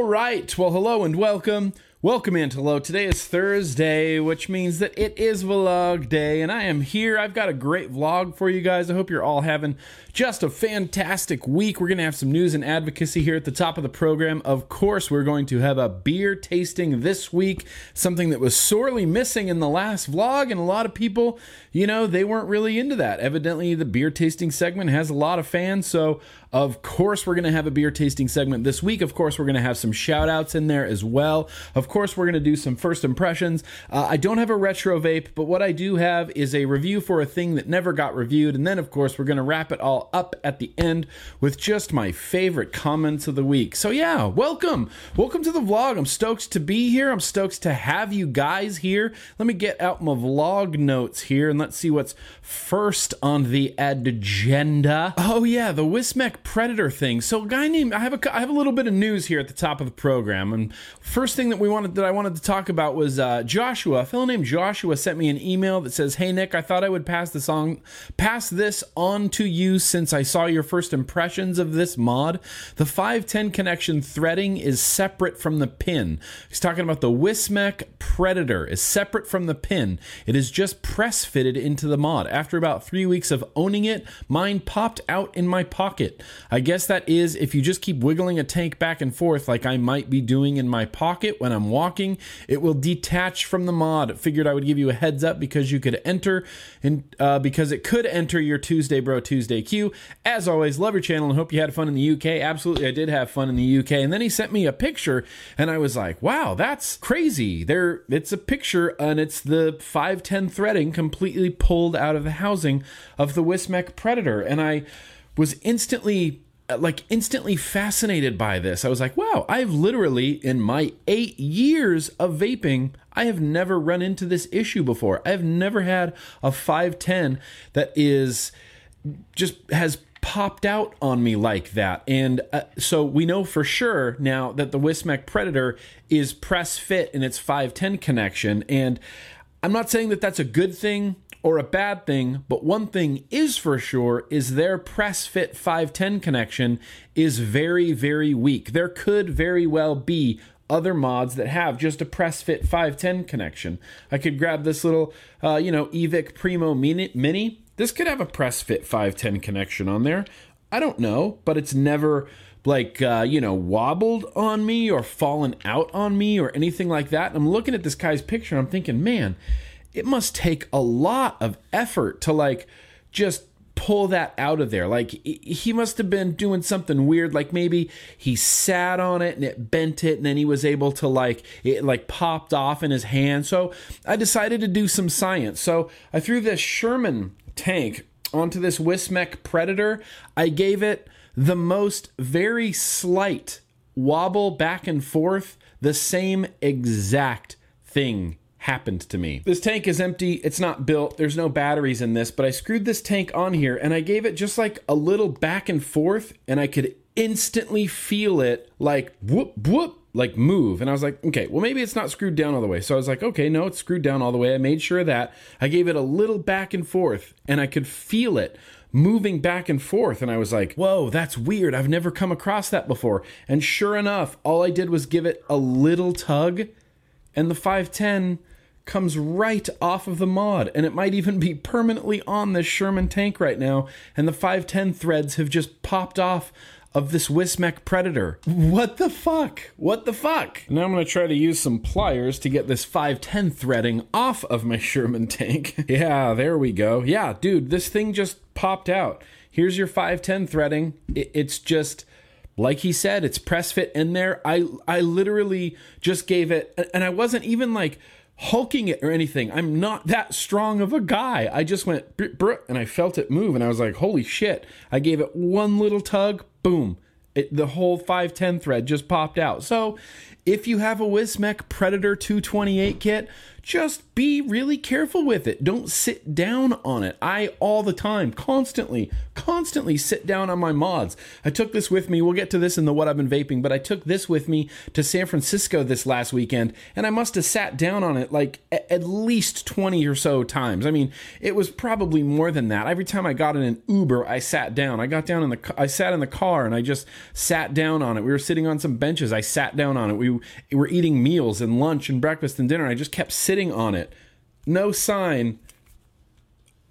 All right. Well, hello and welcome. Welcome, Antelo. Today is Thursday, which means that it is vlog day, and I am here. I've got a great vlog for you guys. I hope you're all having just a fantastic week. We're going to have some news and advocacy here at the top of the program. Of course, we're going to have a beer tasting this week, something that was sorely missing in the last vlog, and a lot of people, you know, they weren't really into that. Evidently, the beer tasting segment has a lot of fans, so of course, we're going to have a beer tasting segment this week. Of course, we're going to have some shout outs in there as well. Of course, we're going to do some first impressions. Uh, I don't have a retro vape, but what I do have is a review for a thing that never got reviewed. And then, of course, we're going to wrap it all up at the end with just my favorite comments of the week. So, yeah, welcome. Welcome to the vlog. I'm stoked to be here. I'm stoked to have you guys here. Let me get out my vlog notes here and let's see what's first on the agenda. Oh, yeah, the Wismec predator thing. So, a guy named I have a I have a little bit of news here at the top of the program. And first thing that we wanted that I wanted to talk about was uh, Joshua. A fellow named Joshua sent me an email that says, "Hey Nick, I thought I would pass this on pass this on to you since I saw your first impressions of this mod. The 510 connection threading is separate from the pin. He's talking about the Wismec Predator is separate from the pin. It is just press fitted into the mod. After about three weeks of owning it, mine popped out in my pocket. I guess that is if you just keep wiggling a tank back and forth like I might be doing in my pocket when I'm walking, it will detach from the mod. Figured I would give you a heads up because you could enter and uh, because it could enter your Tuesday Bro Tuesday queue. As always, love your channel and hope you had fun in the UK. Absolutely, I did have fun in the UK. And then he sent me a picture and I was like, wow, that's crazy. There, it's a picture and it's the 510 threading completely pulled out of the housing of the Wismec Predator. And I was instantly like instantly fascinated by this. I was like, wow, I've literally in my 8 years of vaping, I have never run into this issue before. I've never had a 510 that is just has popped out on me like that. And uh, so we know for sure now that the Wismec Predator is press fit in its 510 connection and I'm not saying that that's a good thing or a bad thing, but one thing is for sure is their press fit 510 connection is very very weak. There could very well be other mods that have just a press fit 510 connection. I could grab this little uh, you know Evic Primo Mini. This could have a press fit 510 connection on there. I don't know, but it's never like uh, you know wobbled on me or fallen out on me or anything like that. And I'm looking at this guy's picture I'm thinking, man, it must take a lot of effort to like just pull that out of there. Like he must have been doing something weird. Like maybe he sat on it and it bent it, and then he was able to like it like popped off in his hand. So I decided to do some science. So I threw this Sherman tank onto this Wismec Predator. I gave it the most very slight wobble back and forth. The same exact thing happened to me. This tank is empty, it's not built, there's no batteries in this, but I screwed this tank on here and I gave it just like a little back and forth and I could instantly feel it like whoop whoop like move. And I was like okay well maybe it's not screwed down all the way. So I was like okay no it's screwed down all the way. I made sure of that. I gave it a little back and forth and I could feel it moving back and forth. And I was like whoa that's weird. I've never come across that before. And sure enough all I did was give it a little tug and the 510 comes right off of the mod, and it might even be permanently on this Sherman tank right now, and the 510 threads have just popped off of this Wismec Predator. What the fuck? What the fuck? Now I'm gonna try to use some pliers to get this 510 threading off of my Sherman tank. yeah, there we go. Yeah, dude, this thing just popped out. Here's your 510 threading. It's just like he said, it's press fit in there. I I literally just gave it, and I wasn't even like hulking it or anything. I'm not that strong of a guy. I just went brr, and I felt it move and I was like, holy shit. I gave it one little tug, boom. It, the whole 510 thread just popped out. So if you have a Wismec Predator 228 kit, just be really careful with it. Don't sit down on it. I all the time, constantly, constantly sit down on my mods. I took this with me. We'll get to this in the what I've been vaping, but I took this with me to San Francisco this last weekend, and I must have sat down on it like at least 20 or so times. I mean, it was probably more than that. Every time I got in an Uber, I sat down. I got down in the I sat in the car and I just sat down on it. We were sitting on some benches. I sat down on it. We were eating meals and lunch and breakfast and dinner. I just kept sitting on it. No sign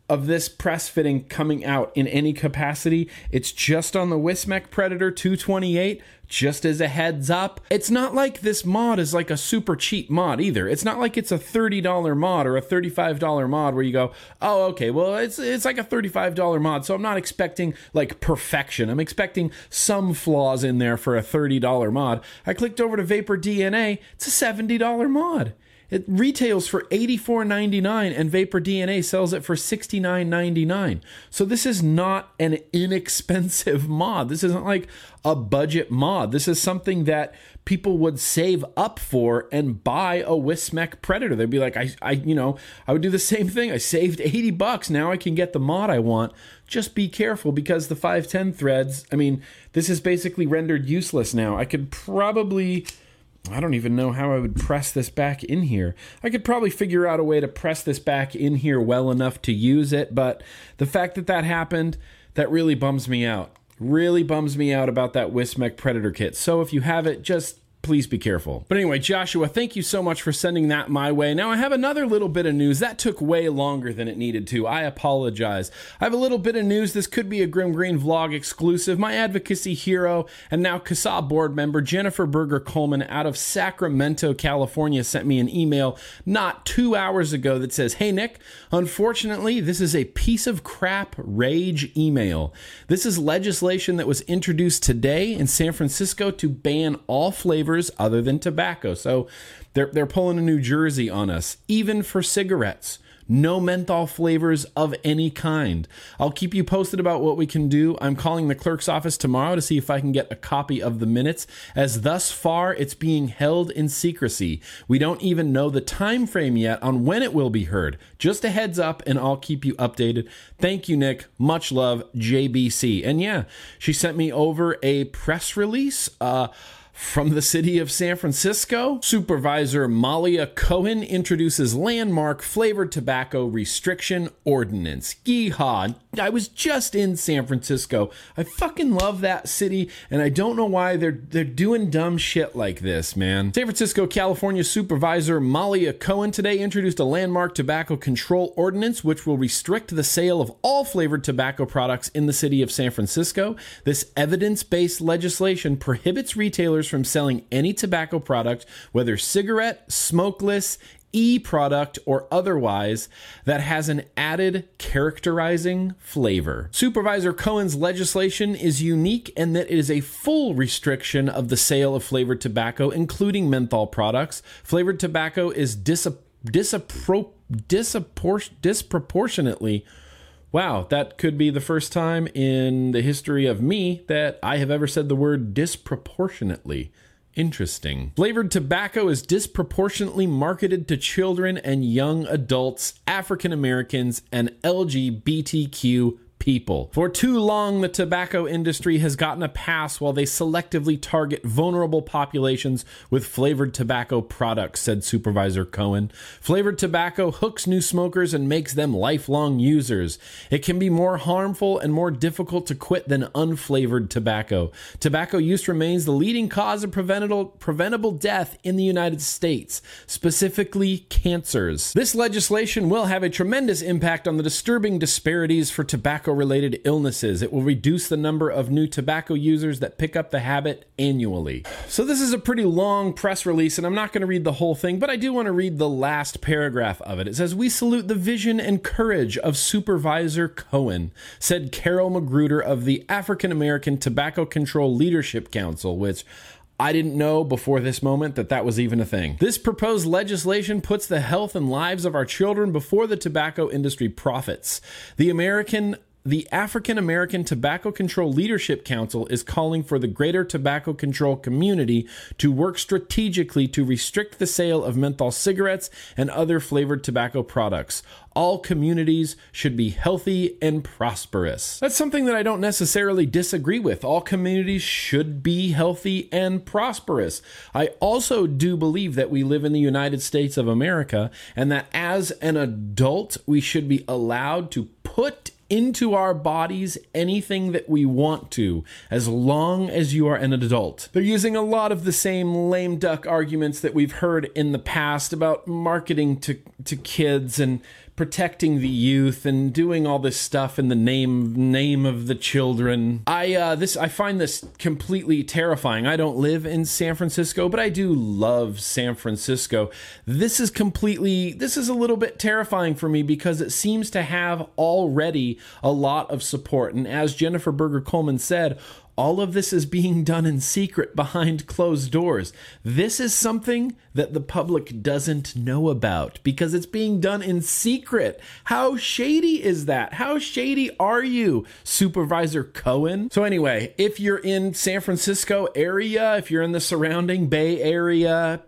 of this press fitting coming out in any capacity. It's just on the Wismec Predator 228, just as a heads up. It's not like this mod is like a super cheap mod either. It's not like it's a $30 mod or a $35 mod where you go, "Oh, okay, well, it's it's like a $35 mod." So I'm not expecting like perfection. I'm expecting some flaws in there for a $30 mod. I clicked over to Vapor DNA. It's a $70 mod. It retails for $84.99 and Vapor DNA sells it for $69.99. So this is not an inexpensive mod. This isn't like a budget mod. This is something that people would save up for and buy a Wismec Predator. They'd be like, I, I, you know, I would do the same thing. I saved 80 bucks. Now I can get the mod I want. Just be careful because the 510 threads, I mean, this is basically rendered useless now. I could probably I don't even know how I would press this back in here. I could probably figure out a way to press this back in here well enough to use it, but the fact that that happened, that really bums me out. Really bums me out about that Wismec Predator kit. So if you have it, just please be careful. But anyway, Joshua, thank you so much for sending that my way. Now, I have another little bit of news. That took way longer than it needed to. I apologize. I have a little bit of news. This could be a Grimm Green vlog exclusive. My advocacy hero and now CASAA board member Jennifer Berger Coleman out of Sacramento, California sent me an email not two hours ago that says, Hey, Nick, unfortunately, this is a piece of crap rage email. This is legislation that was introduced today in San Francisco to ban all flavors flavors other than tobacco. So they're, they're pulling a New Jersey on us, even for cigarettes. No menthol flavors of any kind. I'll keep you posted about what we can do. I'm calling the clerk's office tomorrow to see if I can get a copy of the minutes, as thus far it's being held in secrecy. We don't even know the time frame yet on when it will be heard. Just a heads up, and I'll keep you updated. Thank you, Nick. Much love, JBC. And yeah, she sent me over a press release. Uh, from the city of San Francisco, Supervisor Malia Cohen introduces landmark flavored tobacco restriction ordinance. Yeehaw! I was just in San Francisco. I fucking love that city, and I don't know why they're they're doing dumb shit like this, man. San Francisco, California Supervisor Malia Cohen today introduced a landmark tobacco control ordinance which will restrict the sale of all flavored tobacco products in the city of San Francisco. This evidence-based legislation prohibits retailers from selling any tobacco product, whether cigarette, smokeless, e product, or otherwise, that has an added characterizing flavor. Supervisor Cohen's legislation is unique in that it is a full restriction of the sale of flavored tobacco, including menthol products. Flavored tobacco is dis- disappro- disproportionately Wow, that could be the first time in the history of me that I have ever said the word disproportionately. Interesting. Flavored tobacco is disproportionately marketed to children and young adults, African Americans, and LGBTQ people. For too long, the tobacco industry has gotten a pass while they selectively target vulnerable populations with flavored tobacco products, said Supervisor Cohen. Flavored tobacco hooks new smokers and makes them lifelong users. It can be more harmful and more difficult to quit than unflavored tobacco. Tobacco use remains the leading cause of preventable, preventable death in the United States, specifically cancers. This legislation will have a tremendous impact on the disturbing disparities for tobacco tobacco related illnesses. It will reduce the number of new tobacco users that pick up the habit annually. So, this is a pretty long press release, and I'm not going to read the whole thing, but I do want to read the last paragraph of it. It says, We salute the vision and courage of Supervisor Cohen, said Carol McGruder of the African American Tobacco Control Leadership Council, which I didn't know before this moment that that was even a thing. This proposed legislation puts the health and lives of our children before the tobacco industry profits. The American the African American Tobacco Control Leadership Council is calling for the greater tobacco control community to work strategically to restrict the sale of menthol cigarettes and other flavored tobacco products. All communities should be healthy and prosperous. That's something that I don't necessarily disagree with. All communities should be healthy and prosperous. I also do believe that we live in the United States of America and that as an adult, we should be allowed to put into our bodies anything that we want to, as long as you are an adult. They're using a lot of the same lame duck arguments that we've heard in the past about marketing to, to kids and protecting the youth and doing all this stuff in the name name of the children. I uh, this I find this completely terrifying. I don't live in San Francisco, but I do love San Francisco. This is completely this is a little bit terrifying for me because it seems to have already a lot of support. And as Jennifer Berger Coleman said, all of this is being done in secret behind closed doors. This is something that the public doesn't know about because it's being done in secret. How shady is that? How shady are you, Supervisor Cohen? So, anyway, if you're in San Francisco area, if you're in the surrounding Bay Area,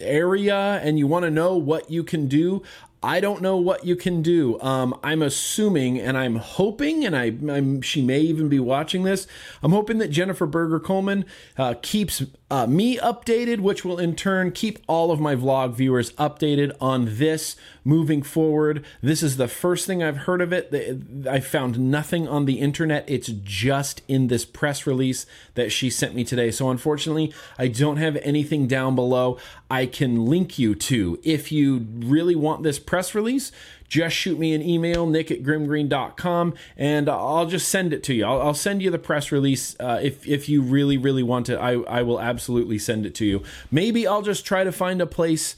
area and you want to know what you can do, I don't know what you can do. Um, I'm assuming and I'm hoping, and I, I'm, she may even be watching this. I'm hoping that Jennifer Berger Coleman uh, keeps uh, me updated, which will in turn keep all of my vlog viewers updated on this moving forward. This is the first thing I've heard of it. I found nothing on the internet. It's just in this press release that she sent me today. So unfortunately, I don't have anything down below I can link you to. If you really want this press release, just shoot me an email, nick at grimgreen.com, and I'll just send it to you. I'll, I'll send you the press release uh, if, if you really, really want it. I, I will absolutely send it to you. Maybe I'll just try to find a place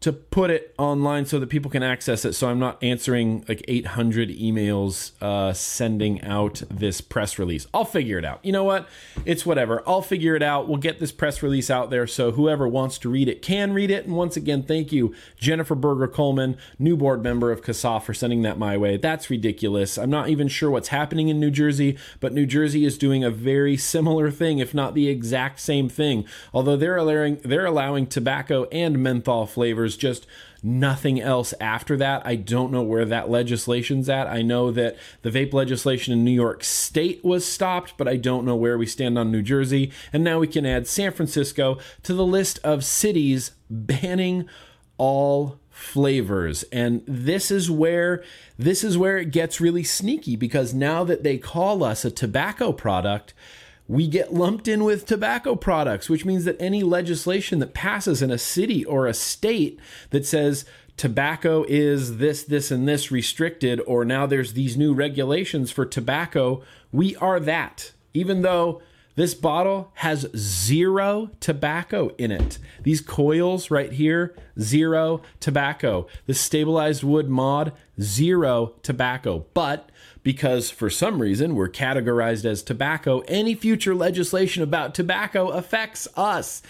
to put it online so that people can access it. So i'm not answering like 800 emails uh, sending out this press release. I'll figure it out. You know what? It's whatever. I'll figure it out. We'll get this press release out there so whoever wants to read it can read it. And once again thank you jennifer berger coleman new board member of CASAA for sending that my way. That's ridiculous. I'm not even sure what's happening in new jersey but new jersey is doing a very similar thing if not the exact same thing. Although they're allowing they're allowing tobacco and menthol flavors just nothing else after that. I don't know where that legislation's at. I know that the vape legislation in New York State was stopped, but I don't know where we stand on New Jersey. And now we can add San Francisco to the list of cities banning all flavors and this is where this is where it gets really sneaky because now that they call us a tobacco product we get lumped in with tobacco products, which means that any legislation that passes in a city or a state that says tobacco is this, this, and this restricted, or now there's these new regulations for tobacco, we are that. Even though this bottle has zero tobacco in it. These coils right here, zero tobacco. The stabilized wood mod, zero tobacco. But because for some reason we're categorized as tobacco, any future legislation about tobacco affects us.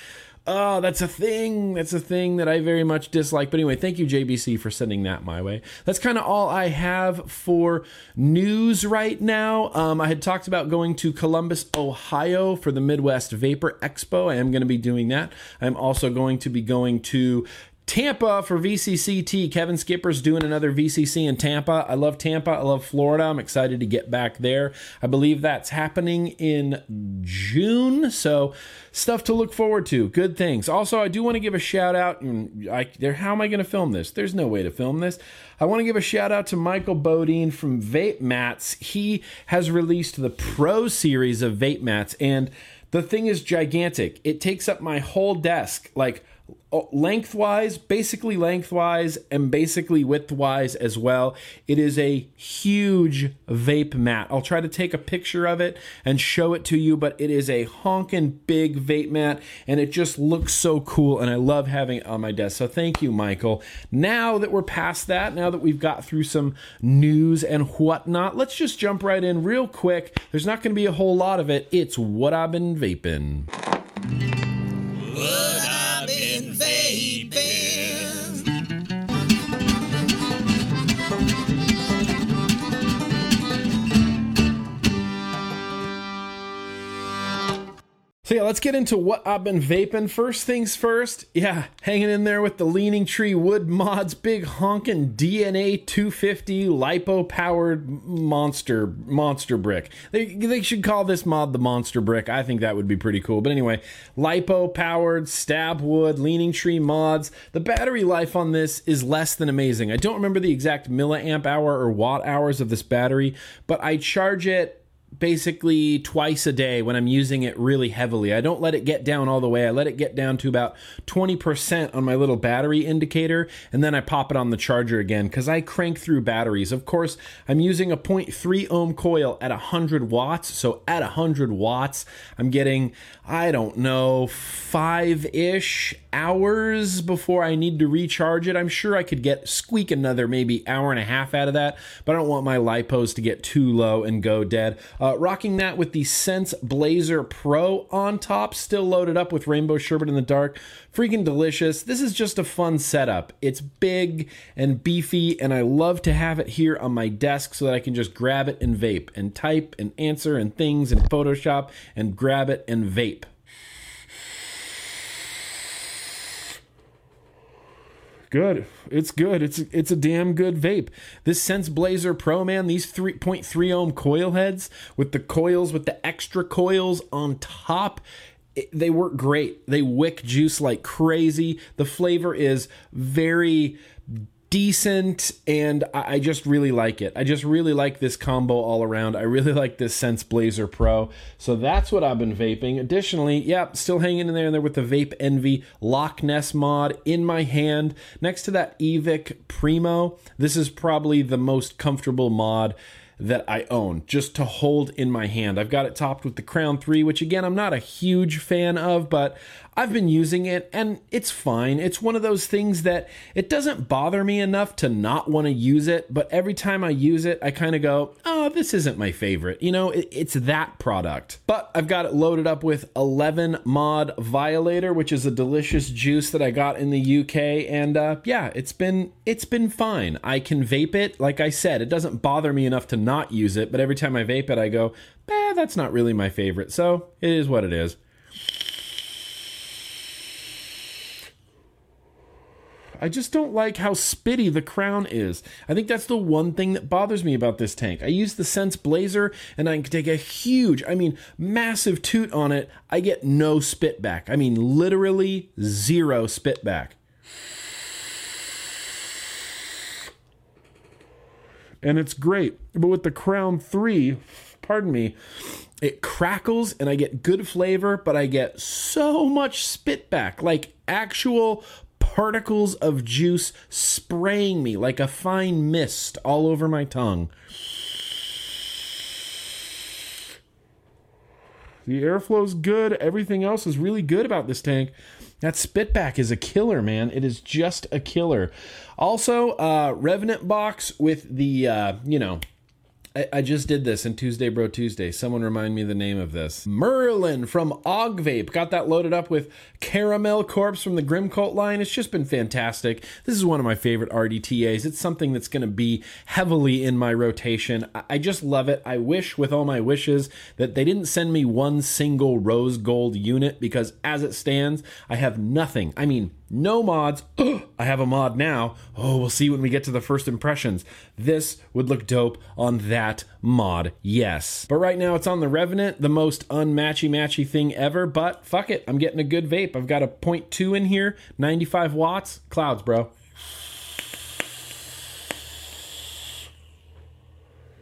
Oh, that's a thing. That's a thing that I very much dislike. But anyway, thank you, JBC, for sending that my way. That's kind of all I have for news right now. Um, I had talked about going to Columbus, Ohio for the Midwest Vapor Expo. I am going to be doing that. I'm also going to be going to Tampa for VCCT. Kevin Skipper's doing another VCC in Tampa. I love Tampa. I love Florida. I'm excited to get back there. I believe that's happening in June. So, stuff to look forward to. Good things. Also, I do want to give a shout out. I, there, how am I going to film this? There's no way to film this. I want to give a shout out to Michael Bodine from Vape Mats. He has released the Pro series of Vape Mats, and the thing is gigantic. It takes up my whole desk. Like, Uh, lengthwise, basically lengthwise, and basically widthwise as well. It is a huge vape mat. I'll try to take a picture of it and show it to you, but it is a honking big vape mat and it just looks so cool and I love having it on my desk. So thank you, Michael. Now that we're past that, now that we've got through some news and whatnot, let's just jump right in real quick. There's not going to be a whole lot of it. It's what I've been vaping. So yeah, let's get into what I've been vaping. First things first, yeah, hanging in there with the Leaning Tree Wood Mods big honking DNA 250 lipo powered monster monster brick. They they should call this mod the monster brick. I think that would be pretty cool. But anyway, lipo powered stab wood Leaning Tree mods. The battery life on this is less than amazing. I don't remember the exact milliamp hour or watt hours of this battery, but I charge it basically twice a day when I'm using it really heavily. I don't let it get down all the way. I let it get down to about 20% on my little battery indicator, and then I pop it on the charger again because I crank through batteries. Of course, I'm using a 0.3 ohm coil at 100 watts. So at 100 watts, I'm getting, I don't know, five ish hours before I need to recharge it. I'm sure I could get squeak another maybe hour and a half out of that, but I don't want my lipos to get too low and go dead. Uh, rocking that with the Sense Blazer Pro on top, still loaded up with Rainbow Sherbet in the Dark. Freaking delicious. This is just a fun setup. It's big and beefy, and I love to have it here on my desk so that I can just grab it and vape and type and answer and things in Photoshop and grab it and vape. Good. It's good. It's it's a damn good vape. This Sense Blazer Pro, man, these 3.3 ohm coil heads with the coils with the extra coils on top. It, they work great. They wick juice like crazy. The flavor is very decent and I, just really like it. I just really like this combo all around. I really like this Sense Blazer Pro. So that's what I've been vaping. Additionally, yeah, still hanging in there there with the Vape Envy Loch Ness mod in my hand next to that Evic Primo. This is probably the most comfortable mod that I own just to hold in my hand. I've got it topped with the Crown 3, which again, I'm not a huge fan of, but I've been using it and it's fine. It's one of those things that it doesn't bother me enough to not want to use it, but every time I use it, I kind of go, oh, this isn't my favorite. You know, it, it's that product. But I've got it loaded up with 11 Mod Violator, which is a delicious juice that I got in the UK. And uh, yeah, it's been it's been fine. I can vape it. Like I said, it doesn't bother me enough to not use it, but every time I vape it, I go, eh, that's not really my favorite. So it is what it is. I just don't like how spitty the crown is. I think that's the one thing that bothers me about this tank. I use the Sense Blazer and I can take a huge, I mean, massive toot on it. I get no spit back. I mean, literally zero spit back. And it's great. But with the Crown 3, pardon me, it crackles and I get good flavor, but I get so much spit back, like actual particles of juice spraying me like a fine mist all over my tongue. The airflow's good. Everything else is really good about this tank. That spitback is a killer, man. It is just a killer. Also, uh, Revenant box with the, uh, you know, I, I, just did this in Tuesday Bro Tuesday. Someone remind me the name of this. Merlin from Ogvape. Got that loaded up with Caramel Corpse from the Grim Cult line. It's just been fantastic. This is one of my favorite RDTAs. It's something that's going to be heavily in my rotation. I, I just love it. I wish with all my wishes that they didn't send me one single rose gold unit because as it stands, I have nothing. I mean, no mods. I have a mod now. Oh, we'll see when we get to the first impressions. This would look dope on that mod, yes. But right now it's on the Revenant, the most unmatchy matchy thing ever. But fuck it, I'm getting a good vape. I've got a 0.2 in here, 95 watts. Clouds, bro.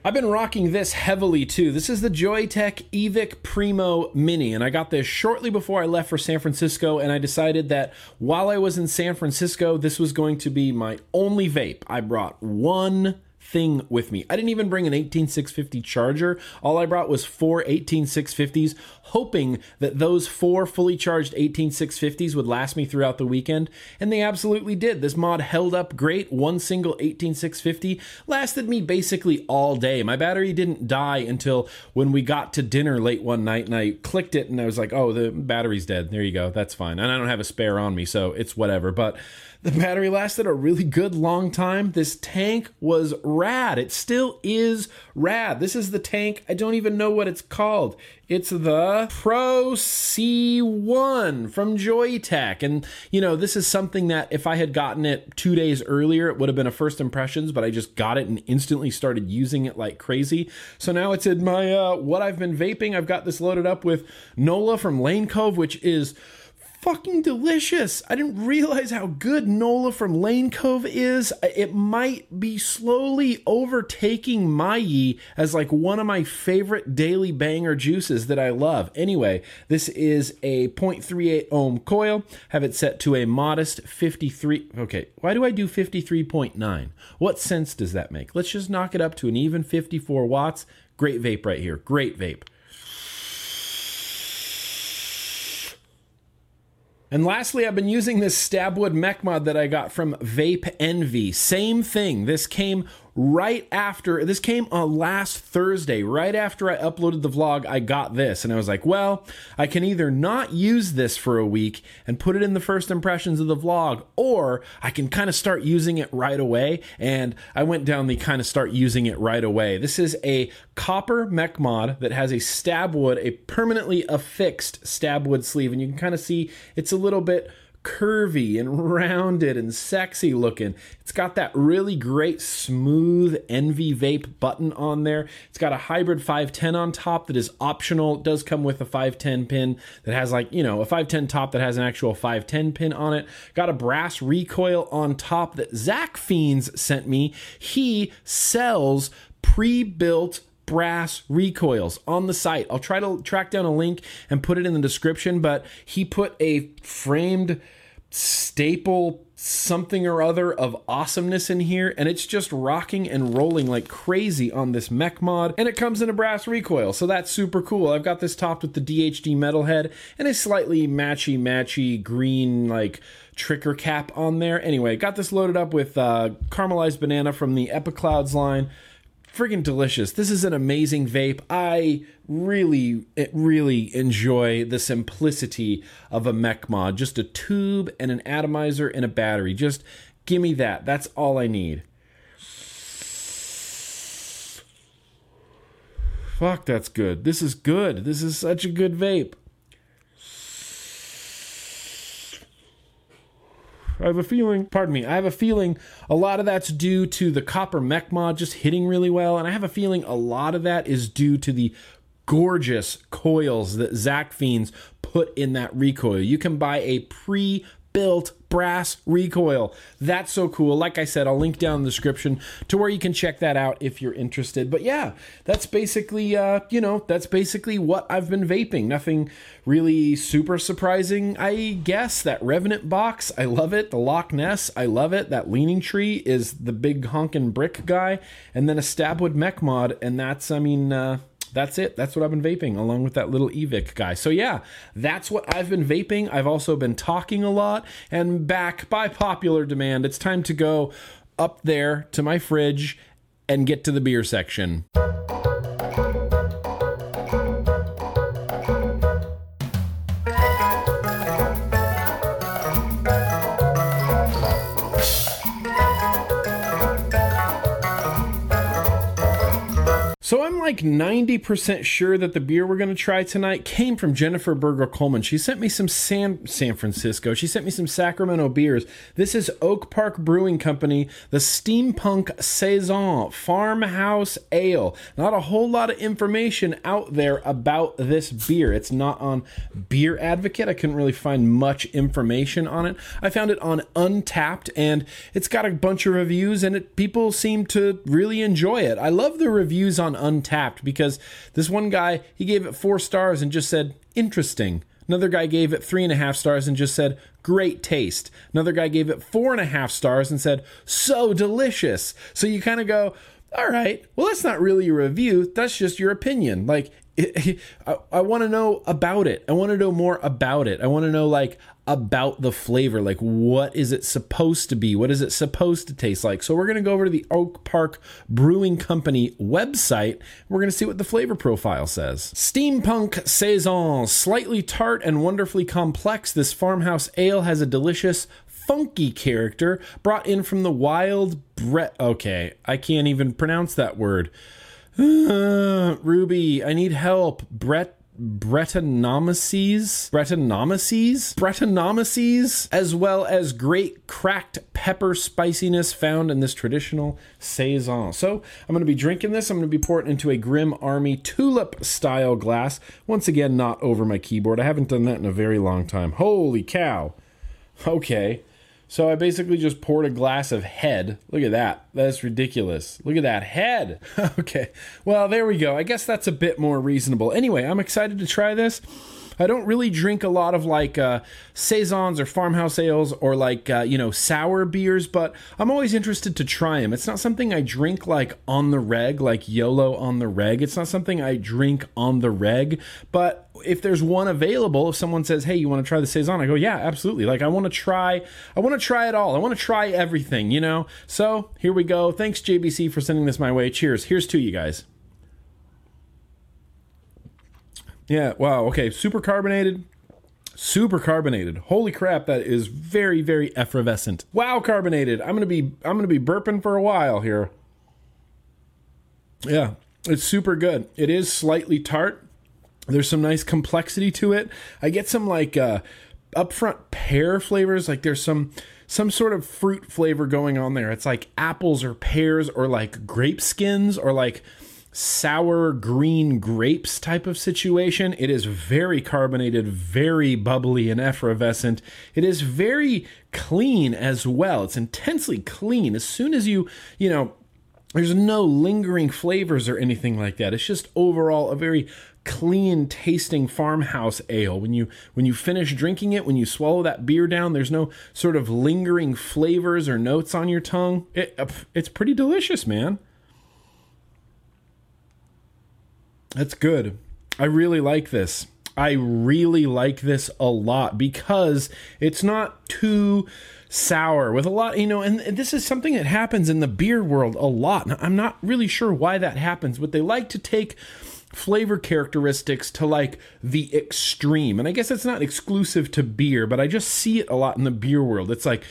I've been rocking this heavily too. This is the Joyetech Evic Primo Mini, and I got this shortly before I left for San Francisco. And I decided that while I was in San Francisco, this was going to be my only vape. I brought one thing with me. I didn't even bring an 18650 charger. All I brought was four 18650s, hoping that those four fully charged 18650s would last me throughout the weekend, and they absolutely did. This mod held up great. One single 18650 lasted me basically all day. My battery didn't die until when we got to dinner late one night and I clicked it and I was like, "Oh, the battery's dead." There you go. That's fine. And I don't have a spare on me, so it's whatever. But the battery lasted a really good long time. This tank was rad. It still is rad. This is the tank. I don't even know what it's called. It's the Pro C1 from Joyetech. And, you know, this is something that if I had gotten it two days earlier, it would have been a first impressions, but I just got it and instantly started using it like crazy. So now it's in my, uh, what I've been vaping. I've got this loaded up with NOLA from Lane Cove, which is fucking delicious. I didn't realize how good Nola from Lane Cove is. It might be slowly overtaking Mai as like one of my favorite daily banger juices that I love. Anyway, this is a 0.38 ohm coil. Have it set to a modest 53. Okay, why do I do 53.9? What sense does that make? Let's just knock it up to an even 54 watts. Great vape right here. Great vape. And lastly, I've been using this Stabwood mech mod that I got from Vape Envy. Same thing. This came right after this came on last Thursday, right after I uploaded the vlog, I got this and I was like, well, I can either not use this for a week and put it in the first impressions of the vlog, or I can kind of start using it right away. And I went down the kind of start using it right away. This is a copper mech mod that has a stab wood, a permanently affixed stab wood sleeve, and you can kind of see it's a little bit curvy and rounded and sexy looking. It's got that really great smooth Envy Vape button on there. It's got a hybrid 510 on top that is optional. It does come with a 510 pin that has like, you know, a 510 top that has an actual 510 pin on it. Got a brass recoil on top that Zach Fiends sent me. He sells pre-built brass recoils on the site. I'll try to track down a link and put it in the description, but he put a framed staple something or other of awesomeness in here and it's just rocking and rolling like crazy on this mech mod and it comes in a brass recoil so that's super cool. I've got this topped with the dhd metal head and a slightly matchy matchy green like trigger cap on there. Anyway got this loaded up with uh, caramelized banana from the epiclouds line friggin' delicious. This is an amazing vape. I really, really enjoy the simplicity of a mech mod. Just a tube and an atomizer and a battery. Just give me that. That's all I need. Fuck, that's good. This is good. This is such a good vape. I have a feeling, pardon me, I have a feeling a lot of that's due to the copper mech mod just hitting really well. And I have a feeling a lot of that is due to the gorgeous coils that Zach Fiends put in that recoil. You can buy a pre built brass recoil. That's so cool. Like I said, I'll link down in the description to where you can check that out if you're interested. But yeah, that's basically uh, you know, that's basically what I've been vaping. Nothing really super surprising, I guess. That Revenant box, I love it. The Loch Ness, I love it. That Leaning Tree is the big honkin' brick guy, and then a Stabwood mech mod, and that's I mean uh that's it. That's what I've been vaping along with that little Evic guy. So yeah, that's what I've been vaping. I've also been talking a lot and back by popular demand. It's time to go up there to my fridge and get to the beer section. Like 90% sure that the beer we're going to try tonight came from Jennifer Berger Coleman. She sent me some San San Francisco. She sent me some Sacramento beers. This is Oak Park Brewing Company, the Steampunk Saison Farmhouse Ale. Not a whole lot of information out there about this beer. It's not on Beer Advocate. I couldn't really find much information on it. I found it on Untappd, and it's got a bunch of reviews and it people seem to really enjoy it. I love the reviews on Untappd because this one guy he gave it four stars and just said interesting. Another guy gave it three and a half stars and just said, great taste. Another guy gave it four and a half stars and said, so delicious. So you kind of go, all right, well, that's not really a review. That's just your opinion. Like, I, I want to know about it. I want to know more about it. I want to know, like, about the flavor. Like, what is it supposed to be? What is it supposed to taste like? So, we're going to go over to the Oak Park Brewing Company website. We're going to see what the flavor profile says. Steampunk Saison, slightly tart and wonderfully complex, this farmhouse ale has a delicious funky character brought in from the wild Brett. Okay, I can't even pronounce that word. Ruby, I need help. Brett Brettanomyces, Brettanomyces, Brettanomyces, as well as great cracked pepper spiciness found in this traditional saison. So I'm going to be drinking this. I'm going to be pouring into a Grim Army tulip style glass. Once again, not over my keyboard. I haven't done that in a very long time. Holy cow. Okay. So I basically just poured a glass of head. Look at that. That's ridiculous. Look at that head. okay. Well, there we go. I guess that's a bit more reasonable. Anyway, I'm excited to try this. I don't really drink a lot of like uh, saisons or farmhouse ales or like uh, you know sour beers, but I'm always interested to try them. It's not something I drink like on the reg, like YOLO on the reg. It's not something I drink on the reg, but if there's one available, if someone says, "Hey, you want to try the saison?" I go, "Yeah, absolutely." Like I want to try, I want to try it all. I want to try everything, you know. So here we go. Thanks JBC for sending this my way. Cheers. Here's to you guys. Yeah, wow, okay. Super carbonated. Super carbonated. Holy crap, that is very, very effervescent. Wow, carbonated. I'm gonna be I'm gonna be burping for a while here. Yeah, it's super good. It is slightly tart. There's some nice complexity to it. I get some like uh upfront pear flavors, like there's some some sort of fruit flavor going on there. It's like apples or pears or like grape skins or like sour green grapes type of situation. It is very carbonated, very bubbly and effervescent. It is very clean as well. It's intensely clean. As soon as you, you know, there's no lingering flavors or anything like that. It's just overall a very clean tasting farmhouse ale when you when you finish drinking it when you swallow that beer down there's no sort of lingering flavors or notes on your tongue it, it's pretty delicious man That's good. I really like this. I really like this a lot because it's not too sour with a lot, you know, and this is something that happens in the beer world a lot. I'm not really sure why that happens, but they like to take flavor characteristics to like the extreme. And I guess it's not exclusive to beer, but I just see it a lot in the beer world. It's like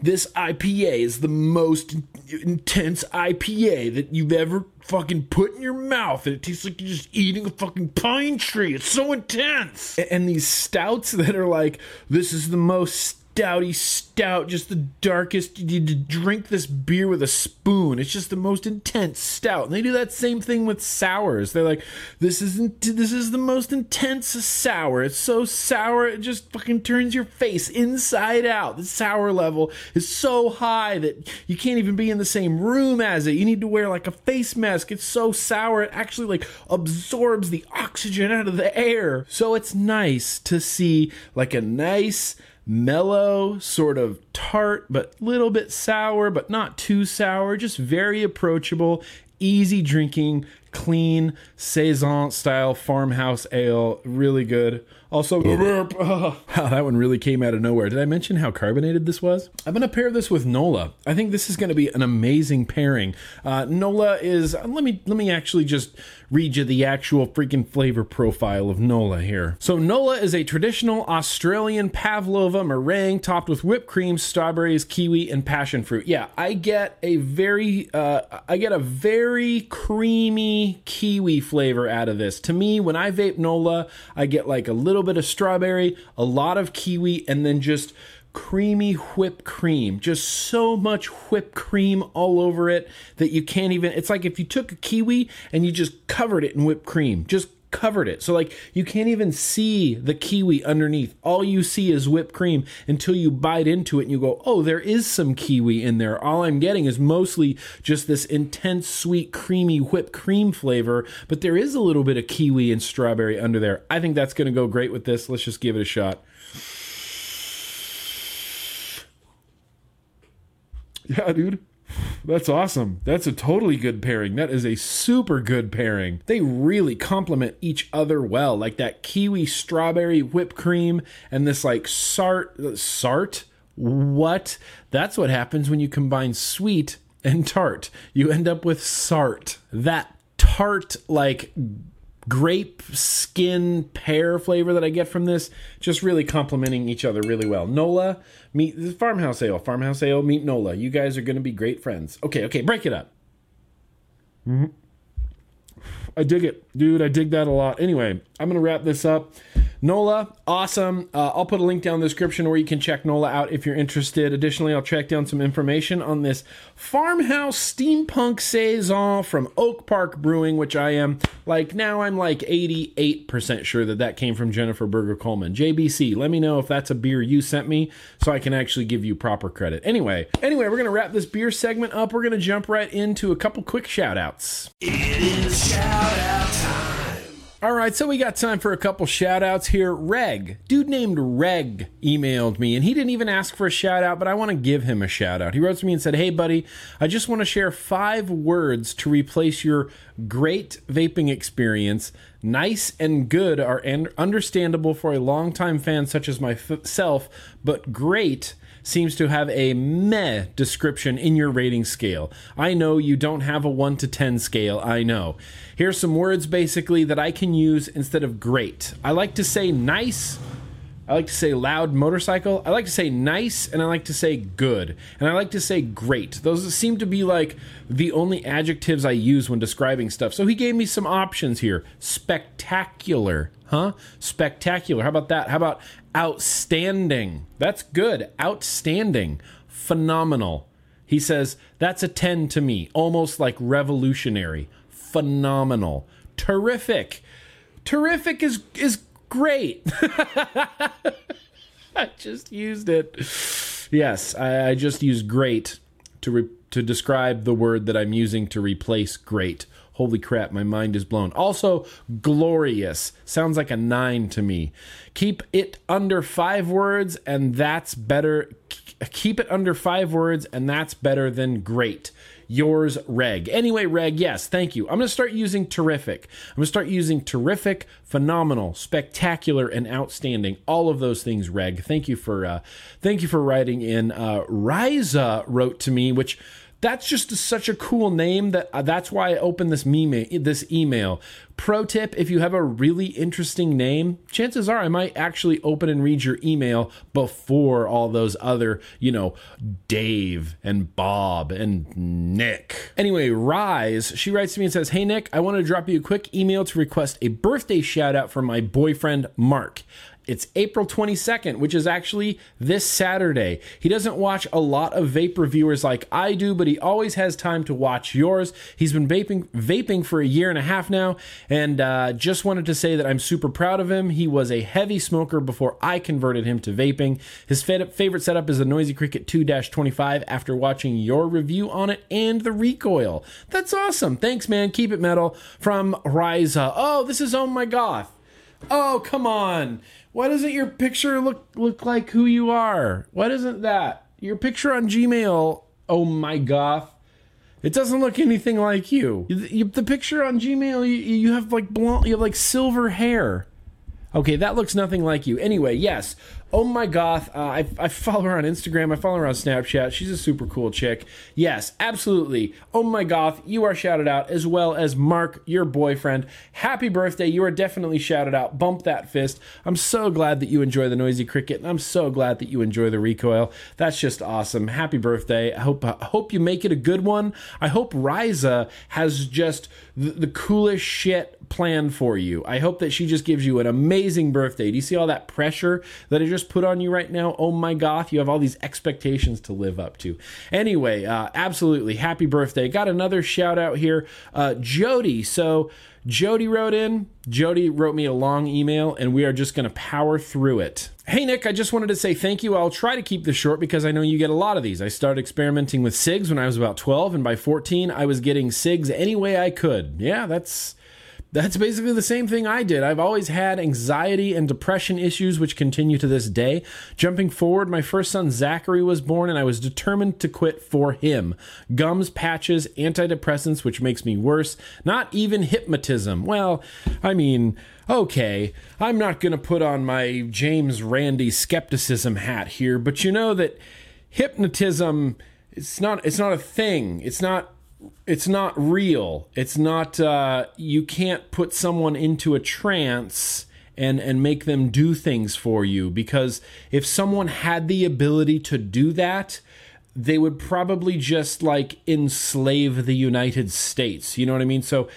this IPA is the most intense IPA that you've ever fucking put in your mouth and it tastes like you're just eating a fucking pine tree. It's so intense. And these stouts that are like, this is the most stouty stout, just the darkest. You need to drink this beer with a spoon. It's just the most intense stout. And they do that same thing with sours. They're like, this isn't this is the most intense sour. It's so sour it just fucking turns your face inside out. The sour level is so high that you can't even be in the same room as it. You need to wear like a face mask. It's so sour it actually like absorbs the oxygen out of the air. So it's nice to see like a nice mellow, sort of tart, but little bit sour, but not too sour, just very approachable, easy drinking, clean saison style farmhouse ale. Really good. Also. Oh, that one really came out of nowhere. Did I mention how carbonated this was? I'm going to pair this with Nola. I think this is going to be an amazing pairing. Uh, Nola is. Let me let me actually just read you the actual freaking flavor profile of Nola here. So Nola is a traditional Australian pavlova meringue topped with whipped cream, strawberries, kiwi, and passion fruit. Yeah, I get a very uh, I get a very creamy kiwi flavor out of this. To me, when I vape Nola, I get like a little bit of strawberry, a lot of kiwi, and then just creamy whipped cream. Just so much whipped cream all over it that you can't even. It's like if you took a kiwi and you just covered it in whipped cream. Just covered it. So like you can't even see the kiwi underneath. All you see is whipped cream until you bite into it and you go, "Oh, there is some kiwi in there." All I'm getting is mostly just this intense sweet creamy whipped cream flavor, but there is a little bit of kiwi and strawberry under there. I think that's going to go great with this. Let's just give it a shot. Yeah, dude. That's awesome. That's a totally good pairing. That is a super good pairing. They really complement each other well. Like that kiwi strawberry whipped cream and this like sart sart what? That's what happens when you combine sweet and tart. You end up with sart. That tart like grape skin pear flavor that I get from this, just really complementing each other really well. Nola, meet farmhouse ale. Farmhouse ale, meet Nola. You guys are going to be great friends. Okay, okay, break it up. Mm-hmm. I dig it, dude. I dig that a lot. Anyway, I'm going to wrap this up. NOLA, awesome. Uh, I'll put a link down in the description where you can check NOLA out if you're interested. Additionally, I'll track down some information on this farmhouse steampunk saison from Oak Park Brewing, which I am like now I'm like 88% sure that that came from Jennifer Berger Coleman. JBC, let me know if that's a beer you sent me so I can actually give you proper credit. Anyway, anyway, we're gonna wrap this beer segment up. We're gonna jump right into a couple quick shout outs. It is shout out. All right, so we got time for a couple shout outs here. Reg, dude named Reg, emailed me, and he didn't even ask for a shout out, but I want to give him a shout out. He wrote to me and said, Hey, buddy, I just want to share five words to replace your great vaping experience. Nice and good are understandable for a longtime fan such as myself, but great seems to have a meh description in your rating scale. I know you don't have a 1 to 10 scale, I know. Here's some words basically that I can use instead of great. I like to say nice. I like to say loud motorcycle. I like to say nice and I like to say good. And I like to say great. Those seem to be like the only adjectives I use when describing stuff. So he gave me some options here. Spectacular. Huh? Spectacular. How about that? How about outstanding? That's good. Outstanding. Phenomenal. He says, that's a 10 to me. Almost like revolutionary phenomenal. Terrific. Terrific is is great. I just used it. Yes, I, I just used great to re- to describe the word that I'm using to replace great. Holy crap, my mind is blown. Also, glorious sounds like a nine to me. Keep it under five words, and that's better. Keep it under five words, and that's better than great. Yours, Reg. Anyway, Reg, yes, thank you. I'm going to start using terrific. I'm going to start using terrific, phenomenal, spectacular, and outstanding. All of those things, Reg. Thank you for uh, thank you for writing in. Uh, Riza wrote to me, which that's just a, such a cool name that uh, that's why I opened this meme this email. Pro tip: If you have a really interesting name, chances are I might actually open and read your email before all those other, you know, Dave and Bob and Nick. Anyway, Rise, she writes to me and says, "Hey Nick, I want to drop you a quick email to request a birthday shout out from my boyfriend Mark." It's April 22nd, which is actually this Saturday. He doesn't watch a lot of vape reviewers like I do, but he always has time to watch yours. He's been vaping vaping for a year and a half now, and uh, just wanted to say that I'm super proud of him. He was a heavy smoker before I converted him to vaping. His favorite setup is the Noisy Cricket 2-25 after watching your review on it and the recoil. That's awesome. Thanks, man. Keep it metal. From Riza. Oh, this is Oh My Goth. Oh, come on. Why doesn't your picture look look like who you are? Why doesn't that? Your picture on Gmail, oh my goth. It doesn't look anything like you. you, you the picture on Gmail, you, you have like blonde, you have like silver hair. Okay, that looks nothing like you. Anyway, yes, Oh my goth. Uh, I, I follow her on Instagram. I follow her on Snapchat. She's a super cool chick. Yes, absolutely. Oh my goth. You are shouted out as well as Mark, your boyfriend. Happy birthday. You are definitely shouted out. Bump that fist. I'm so glad that you enjoy the noisy cricket, and I'm so glad that you enjoy the recoil. That's just awesome. Happy birthday. I hope I hope you make it a good one. I hope Riza has just the, the coolest shit planned for you. I hope that she just gives you an amazing birthday. Do you see all that pressure that I just put on you right now. Oh my goth, you have all these expectations to live up to. Anyway, uh, absolutely happy birthday. Got another shout out here, uh, Jody. So Jody wrote in. Jody wrote me a long email, and we are just going to power through it. Hey, Nick, I just wanted to say thank you. I'll try to keep this short because I know you get a lot of these. I started experimenting with cigs when I was about 12, and by 14, I was getting cigs any way I could. Yeah, that's that's basically the same thing I did. I've always had anxiety and depression issues, which continue to this day. Jumping forward, my first son Zachary was born, and I was determined to quit for him. Gums, patches, antidepressants, which makes me worse. Not even hypnotism. Well, I mean, okay, I'm not going to put on my James Randi skepticism hat here, but you know that hypnotism it's not it's not a thing. It's not it's not real. It's not uh, you can't put someone into a trance and and make them do things for you because if someone had the ability to do that, they would probably just like enslave the United States. You know what I mean? So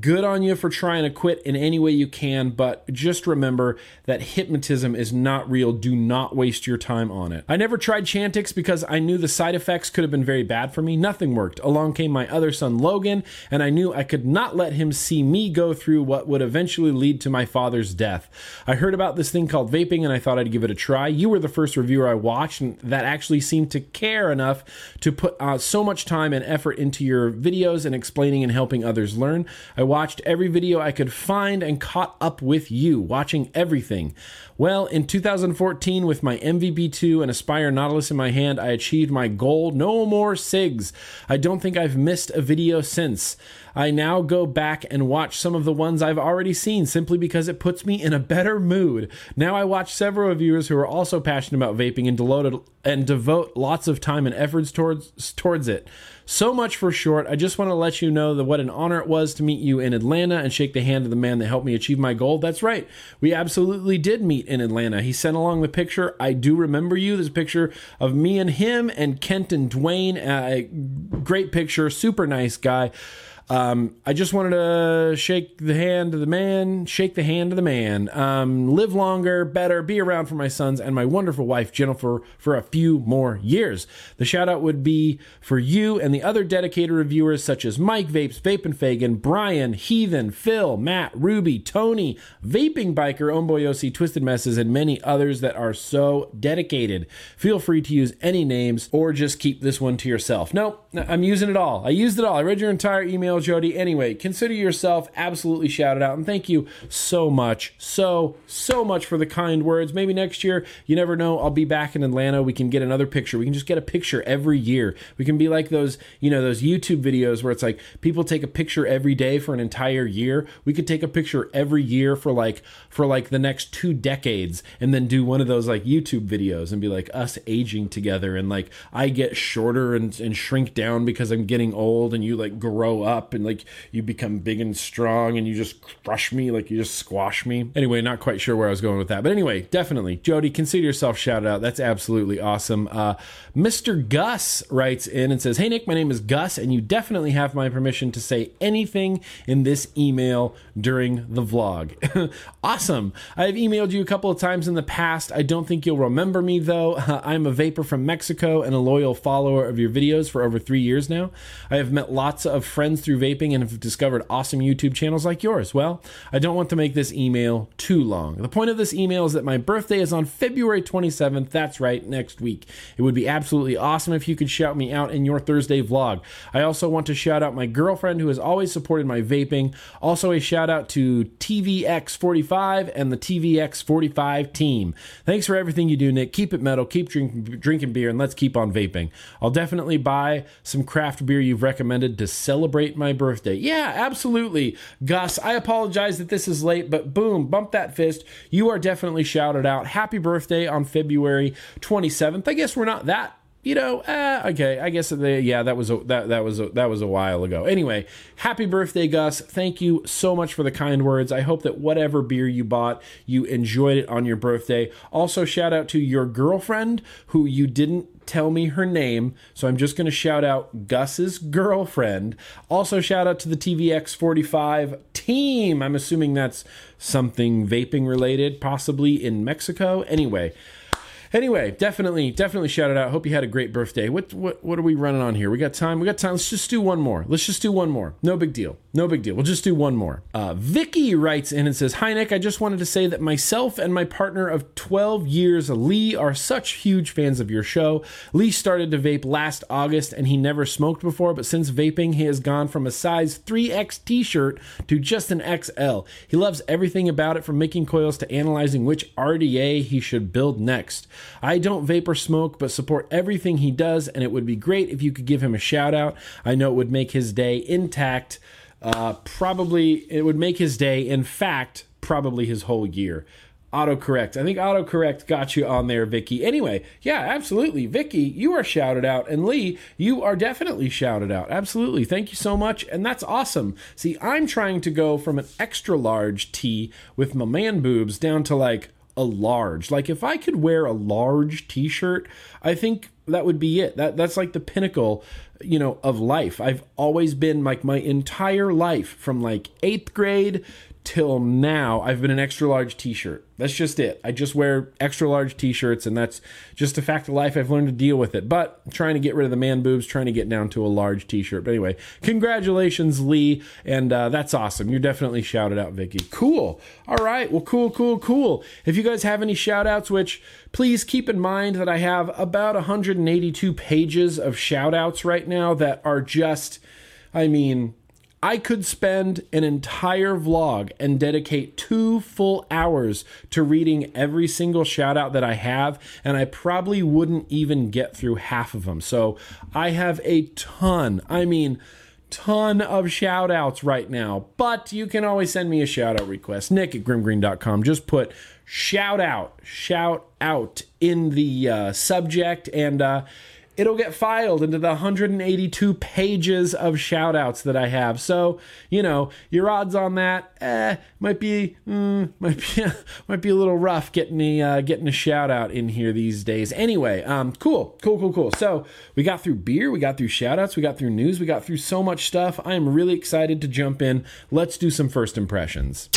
good on you for trying to quit in any way you can, but just remember that hypnotism is not real. Do not waste your time on it. I never tried Chantix because I knew the side effects could have been very bad for me. Nothing worked. Along came my other son, Logan, and I knew I could not let him see me go through what would eventually lead to my father's death. I heard about this thing called vaping and I thought I'd give it a try. You were the first reviewer I watched and that actually seemed to care enough to put uh, so much time and effort into your videos and explaining and helping others learn. I watched every video I could find and caught up with you, watching everything. Well, in 2014, with my MVP2 and Aspire Nautilus in my hand, I achieved my goal no more cigs. I don't think I've missed a video since. I now go back and watch some of the ones I've already seen simply because it puts me in a better mood. Now I watch several reviewers who are also passionate about vaping and and devote lots of time and efforts towards towards it. So much for short. I just want to let you know that what an honor it was to meet you in Atlanta and shake the hand of the man that helped me achieve my goal. That's right. We absolutely did meet in Atlanta. He sent along the picture. I do remember you. This picture of me and him and Kent and Dwayne. Uh, great picture. Super nice guy. Um, I just wanted to shake the hand of the man, shake the hand of the man, um, live longer, better, be around for my sons and my wonderful wife, Jennifer, for a few more years. The shout out would be for you and the other dedicated reviewers such as Mike Vapes, Vape and Fagan, Brian, Heathen, Phil, Matt, Ruby, Tony, Vaping Biker, OhmBoyOC, Twisted Messes, and many others that are so dedicated. Feel free to use any names or just keep this one to yourself. No, I'm using it all. I used it all. I read your entire email email, Jody. Anyway, consider yourself absolutely shouted out. And thank you so much, so, so much for the kind words. Maybe next year, you never know, I'll be back in Atlanta. We can get another picture. We can just get a picture every year. We can be like those, you know, those YouTube videos where it's like people take a picture every day for an entire year. We could take a picture every year for like, for like the next two decades and then do one of those like YouTube videos and be like us aging together. And like I get shorter and, and shrink down because I'm getting old and you like grow up up and like you become big and strong and you just crush me, like you just squash me. Anyway, not quite sure where I was going with that. But anyway, definitely, Jody, consider yourself shouted out. That's absolutely awesome. Uh, Mr. Gus writes in and says, Hey, Nick, my name is Gus, and you definitely have my permission to say anything in this email during the vlog. awesome. I've emailed you a couple of times in the past. I don't think you'll remember me, though. I'm a vapor from Mexico and a loyal follower of your videos for over three years now. I have met lots of friends through vaping and have discovered awesome YouTube channels like yours. Well, I don't want to make this email too long. The point of this email is that my birthday is on February 27th. That's right, next week. It would be absolutely awesome if you could shout me out in your Thursday vlog. I also want to shout out my girlfriend who has always supported my vaping. Also, a shout out to TVX45 and the TVX45 team. Thanks for everything you do, Nick. Keep it metal, keep drink, drinking beer, and let's keep on vaping. I'll definitely buy some craft beer you've recommended to celebrate celebrate my birthday. Yeah, absolutely. Gus, I apologize that this is late, but boom, bump that fist. You are definitely shouted out. Happy birthday on February 27th. I guess we're not that you know, uh, okay, I guess they, yeah, that was a, that that was a, that was a while ago. Anyway, happy birthday, Gus! Thank you so much for the kind words. I hope that whatever beer you bought, you enjoyed it on your birthday. Also, shout out to your girlfriend who you didn't tell me her name, so I'm just going to shout out Gus's girlfriend. Also, shout out to the TVX45 team. I'm assuming that's something vaping related, possibly in Mexico. Anyway, Anyway, definitely, definitely shout it out. Hope you had a great birthday. What what what are we running on here? We got time. We got time. Let's just do one more. Let's just do one more. No big deal. No big deal. We'll just do one more. Uh, Vicky writes in and says, "Hi Nick, I just wanted to say that myself and my partner of 12 years, Lee, are such huge fans of your show. Lee started to vape last August and he never smoked before, but since vaping, he has gone from a size 3X T-shirt to just an XL. He loves everything about it, from making coils to analyzing which RDA he should build next." I don't vape or smoke, but support everything he does, and it would be great if you could give him a shout out. I know it would make his day intact. Uh, probably, it would make his day, in fact, probably his whole year. autocorrect. I think autocorrect got you on there, Vicky. Anyway, yeah, absolutely. Vicky, you are shouted out. And Lee, you are definitely shouted out. Absolutely. Thank you so much. And that's awesome. See, I'm trying to go from an extra large T with my man boobs down to like a large. Like if I could wear a large t-shirt, I think that would be it. That that's like the pinnacle, you know, of life. I've always been like my entire life from like 8th grade till now, I've been an extra large t shirt. That's just it. I just wear extra large t shirts, and that's just a fact of life. I've learned to deal with it. But trying to get rid of the man boobs, trying to get down to a large t shirt. But anyway, congratulations, Lee. And uh, that's awesome. You're definitely shouted out, Vicky. Cool. All right. Well, cool, cool, cool. If you guys have any shout outs, which please keep in mind that I have about 182 pages of shout outs right now that are just, I mean, I could spend an entire vlog and dedicate two full hours to reading every single shout out that I have, and I probably wouldn't even get through half of them. So I have a ton, I mean, ton of shout outs right now, but you can always send me a shout out request. Nick at grimmgreen.com. Just put shout out, shout out in the uh, subject, and uh, it'll get filed into the 182 pages of shout outs that I have. So, you know, your odds on that eh, might be mm, might be might be a little rough getting the uh, getting a shout out in here these days. Anyway, um cool. Cool, cool, cool. So, we got through beer, we got through shout outs, we got through news, we got through so much stuff. I am really excited to jump in. Let's do some first impressions.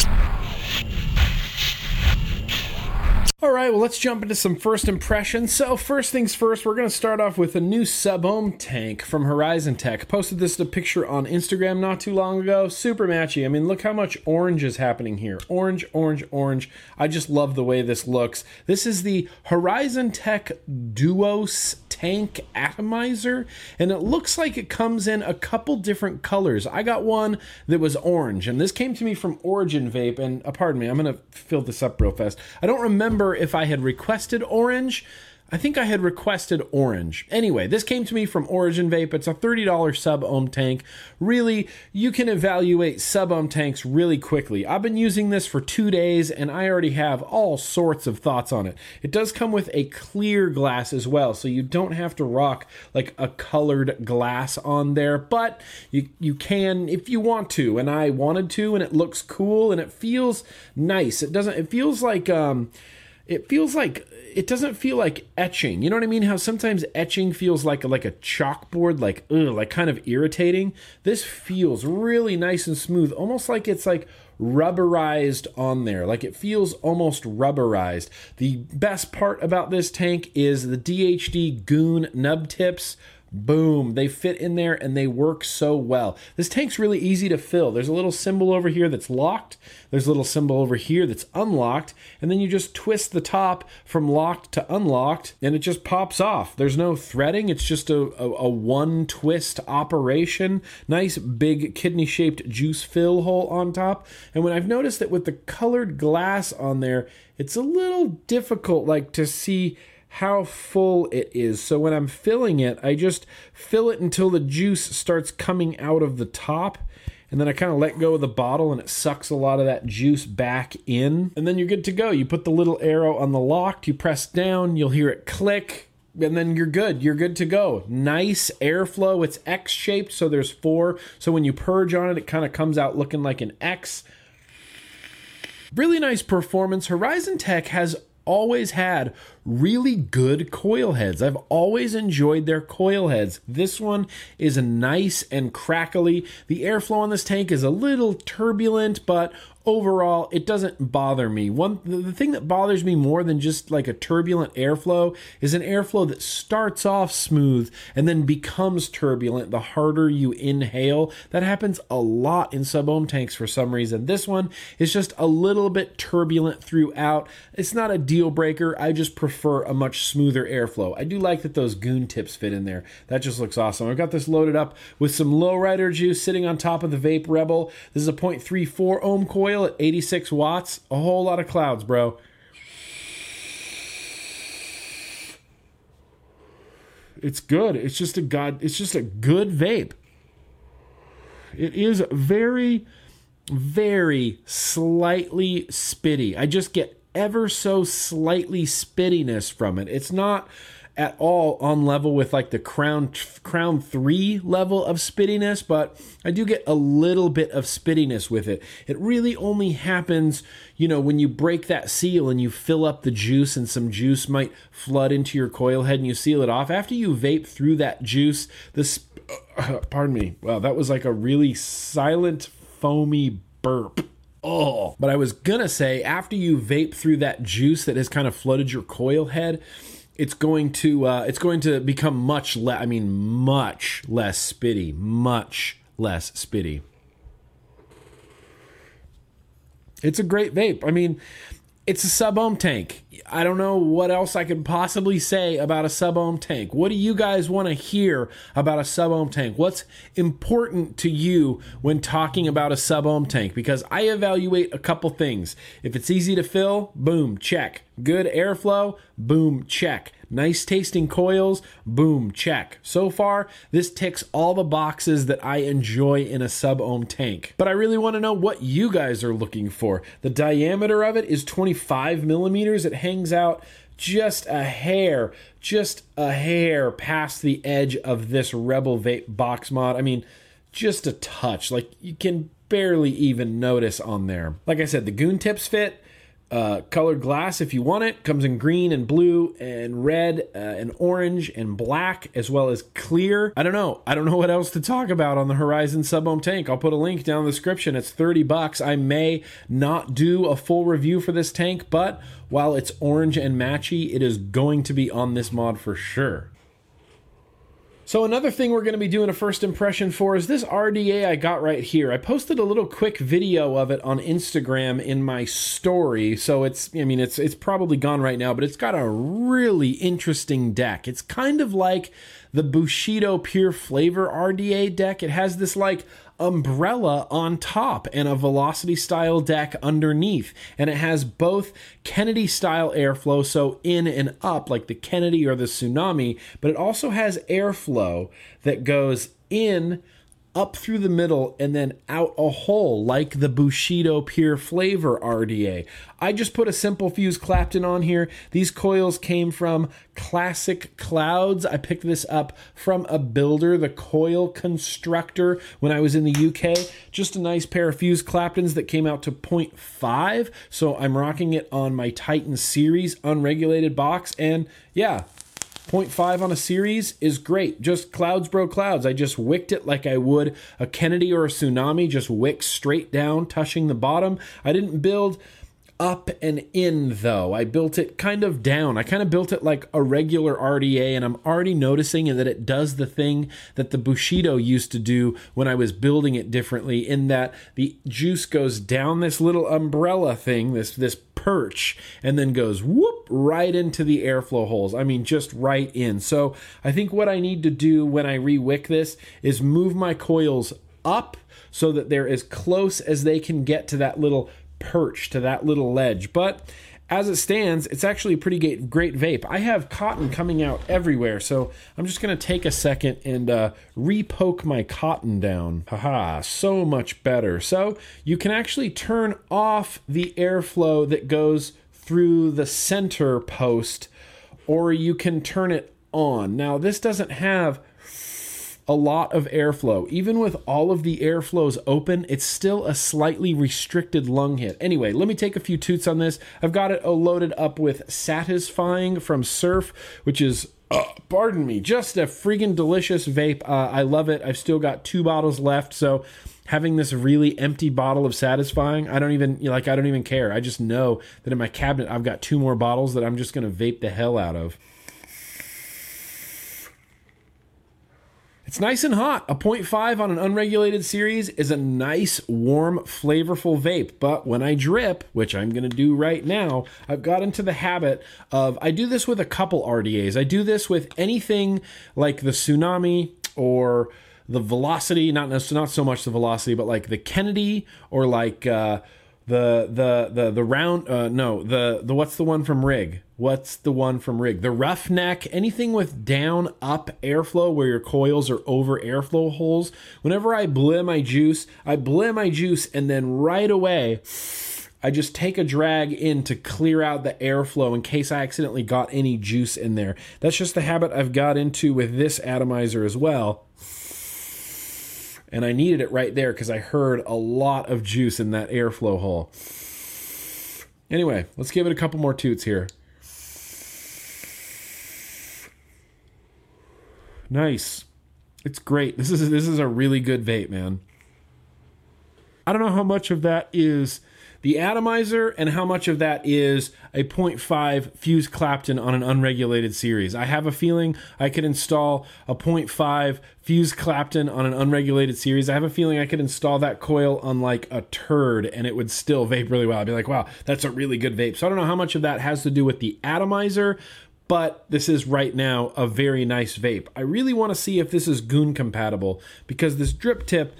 All right, well, let's jump into some first impressions. So, first things first, we're going to start off with a new sub ohm tank from Horizon Tech. Posted this picture on Instagram not too long ago. Super matchy. I mean, look how much orange is happening here. Orange, orange, orange. I just love the way this looks. This is the Horizon Tech Duos tank atomizer, and it looks like it comes in a couple different colors. I got one that was orange, and this came to me from Origin Vape. And uh, pardon me, I'm to fill this up real fast. I don't remember if I had requested orange. I think I had requested orange. Anyway, this came to me from Origin Vape. It's a $30 sub ohm tank. Really, you can evaluate sub ohm tanks really quickly. I've been using this for two days and I already have all sorts of thoughts on it. It does come with a clear glass as well, so you don't have to rock like a colored glass on there, but you, you can if you want to. And I wanted to, and it looks cool and it feels nice. It doesn't, it feels like, um, it feels like it doesn't feel like etching. You know what I mean? How sometimes etching feels like like a chalkboard, like ugh, like kind of irritating. This feels really nice and smooth, almost like it's like rubberized on there. Like it feels almost rubberized. The best part about this tank is the DHD Goon nub tips Boom, they fit in there and they work so well. This tank's really easy to fill. There's a little symbol over here that's locked, there's a little symbol over here that's unlocked, and then you just twist the top from locked to unlocked and it just pops off. There's no threading, it's just a, a, a one twist operation. Nice big kidney shaped juice fill hole on top. And when I've noticed that with the colored glass on there, it's a little difficult like to see how full it is. So when I'm filling it, I just fill it until the juice starts coming out of the top. And then I kind of let go of the bottle and it sucks a lot of that juice back in. And then you're good to go. You put the little arrow on the lock, you press down, you'll hear it click, and then you're good. You're good to go. Nice airflow. It's X shaped, so there's four. So when you purge on it, it kind of comes out looking like an X. Really nice performance. Horizon Tech has always had really good coil heads. I've always enjoyed their coil heads. This one is nice and crackly. The airflow on this tank is a little turbulent, but overall it doesn't bother me. One the thing that bothers me more than just like a turbulent airflow is an airflow that starts off smooth and then becomes turbulent the harder you inhale. That happens a lot in sub ohm tanks for some reason. This one is just a little bit turbulent throughout. It's not a deal breaker. I just prefer a much smoother airflow. I do like that those goon tips fit in there. That just looks awesome. I've got this loaded up with some lowrider juice sitting on top of the vape rebel. This is a 0.34 ohm coil at 86 watts, a whole lot of clouds, bro. It's good. It's just a god. It's just a good vape. It is very, very slightly spitty. I just get ever so slightly spittiness from it. It's not at all on level with like the crown crown 3 level of spittiness but i do get a little bit of spittiness with it. It really only happens you know when you break that seal and you fill up the juice and some juice might flood into your coil head and you seal it off. After you vape through that juice this uh, pardon me. Wow that was like a really silent foamy burp. Oh, but I was gonna say after you vape through that juice that has kind of flooded your coil head, it's going to uh, it's going to become much less. I mean, much less spitty, much less spitty. It's a great vape. I mean, it's a sub ohm tank. I don't know what else I could possibly say about a sub ohm tank. What do you guys want to hear about a sub ohm tank? What's important to you when talking about a sub ohm tank? Because I evaluate a couple things. If it's easy to fill, boom, check. Good airflow, boom, check. Nice tasting coils, boom, check. So far, this ticks all the boxes that I enjoy in a sub ohm tank. But I really want to know what you guys are looking for. The diameter of it is 25 millimeters. It hangs out just a hair, just a hair past the edge of this Rebel Vape box mod. I mean, just a touch. Like you can barely even notice on there. Like I said, the goon tips fit uh, colored glass if you want it. Comes in green and blue and red uh, and orange and black as well as clear. I don't know. I don't know what else to talk about on the Horizon Sub tank. I'll put a link down in the description. It's 30 bucks. I may not do a full review for this tank, but while it's orange and matchy, it is going to be on this mod for sure. So another thing we're going to be doing a first impression for is this RDA I got right here. I posted a little quick video of it on Instagram in my story. So it's I mean it's it's probably gone right now, but it's got a really interesting deck. It's kind of like the Bushido Pure Flavor RDA deck. It has this like umbrella on top and a velocity style deck underneath. And it has both Kennedy style airflow, so in and up like the Kennedy or the Tsunami, but it also has airflow that goes in up through the middle and then out a hole like the Bushido Pure Flavor RDA. I just put a simple fuse Clapton on here. These coils came from Classic Clouds. I picked this up from a builder, the Coil Constructor, when I was in the UK. Just a nice pair of fuse Claptons that came out to 0.5. So I'm rocking it on my Titan series unregulated box. And yeah, 0.5 on a series is great. Just clouds, bro, clouds. I just wicked it like I would a Kennedy or a tsunami, just wick straight down, touching the bottom. I didn't build up and in though. I built it kind of down. I kind of built it like a regular RDA, and I'm already noticing that it does the thing that the Bushido used to do when I was building it differently, in that the juice goes down this little umbrella thing, this this perch, and then goes whoop right into the airflow holes. I mean, just right in. So I think what I need to do when I rewick this is move my coils up so that they're as close as they can get to that little perch to that little ledge. But as it stands, it's actually a pretty great, vape. I have cotton coming out everywhere, so I'm just going to take a second and uh, repoke my cotton down. Haha, so much better. So you can actually turn off the airflow that goes through the center post, or you can turn it on. Now, this doesn't have a lot of airflow. Even with all of the airflows open, it's still a slightly restricted lung hit. Anyway, let me take a few toots on this. I've got it loaded up with Satisfying from Surf, which is uh, pardon me, just a freaking delicious vape. Uh, I love it. I've still got two bottles left, so having this really empty bottle of satisfying, I don't even like. I don't even care. I just know that in my cabinet I've got two more bottles that I'm just gonna vape the hell out of. It's nice and hot. A 0.5 on an unregulated series is a nice, warm, flavorful vape. But when I drip, which I'm going to do right now, I've got into the habit of I do this with a couple RDAs. I do this with anything like the Tsunami or the Velocity, not not so much the Velocity, but like the Kennedy or like uh, the the the the round uh, no the the what's the one from rig what's the one from rig the roughneck anything with down up airflow where your coils are over airflow holes whenever i bleh my juice i bleh my juice and then right away I just take a drag in to clear out the airflow in case I accidentally got any juice in there. That's just the habit I've got into with this atomizer as well. And I needed it right there because I heard a lot of juice in that airflow hole. Anyway, let's give it a couple more toots here. Nice. It's great. This is this is a really good vape, man. I don't know how much of that is the atomizer and how much of that is a 0.5 fuse Clapton on an unregulated series. I have a feeling I could install a 0.5 fuse Clapton on an unregulated series. I have a feeling I could install that coil on like a turd and it would still vape really well. I'd be like, wow, that's a really good vape. So I don't know how much of that has to do with the atomizer, but this is right now a very nice vape. I really want to see if this is goon compatible because this drip tip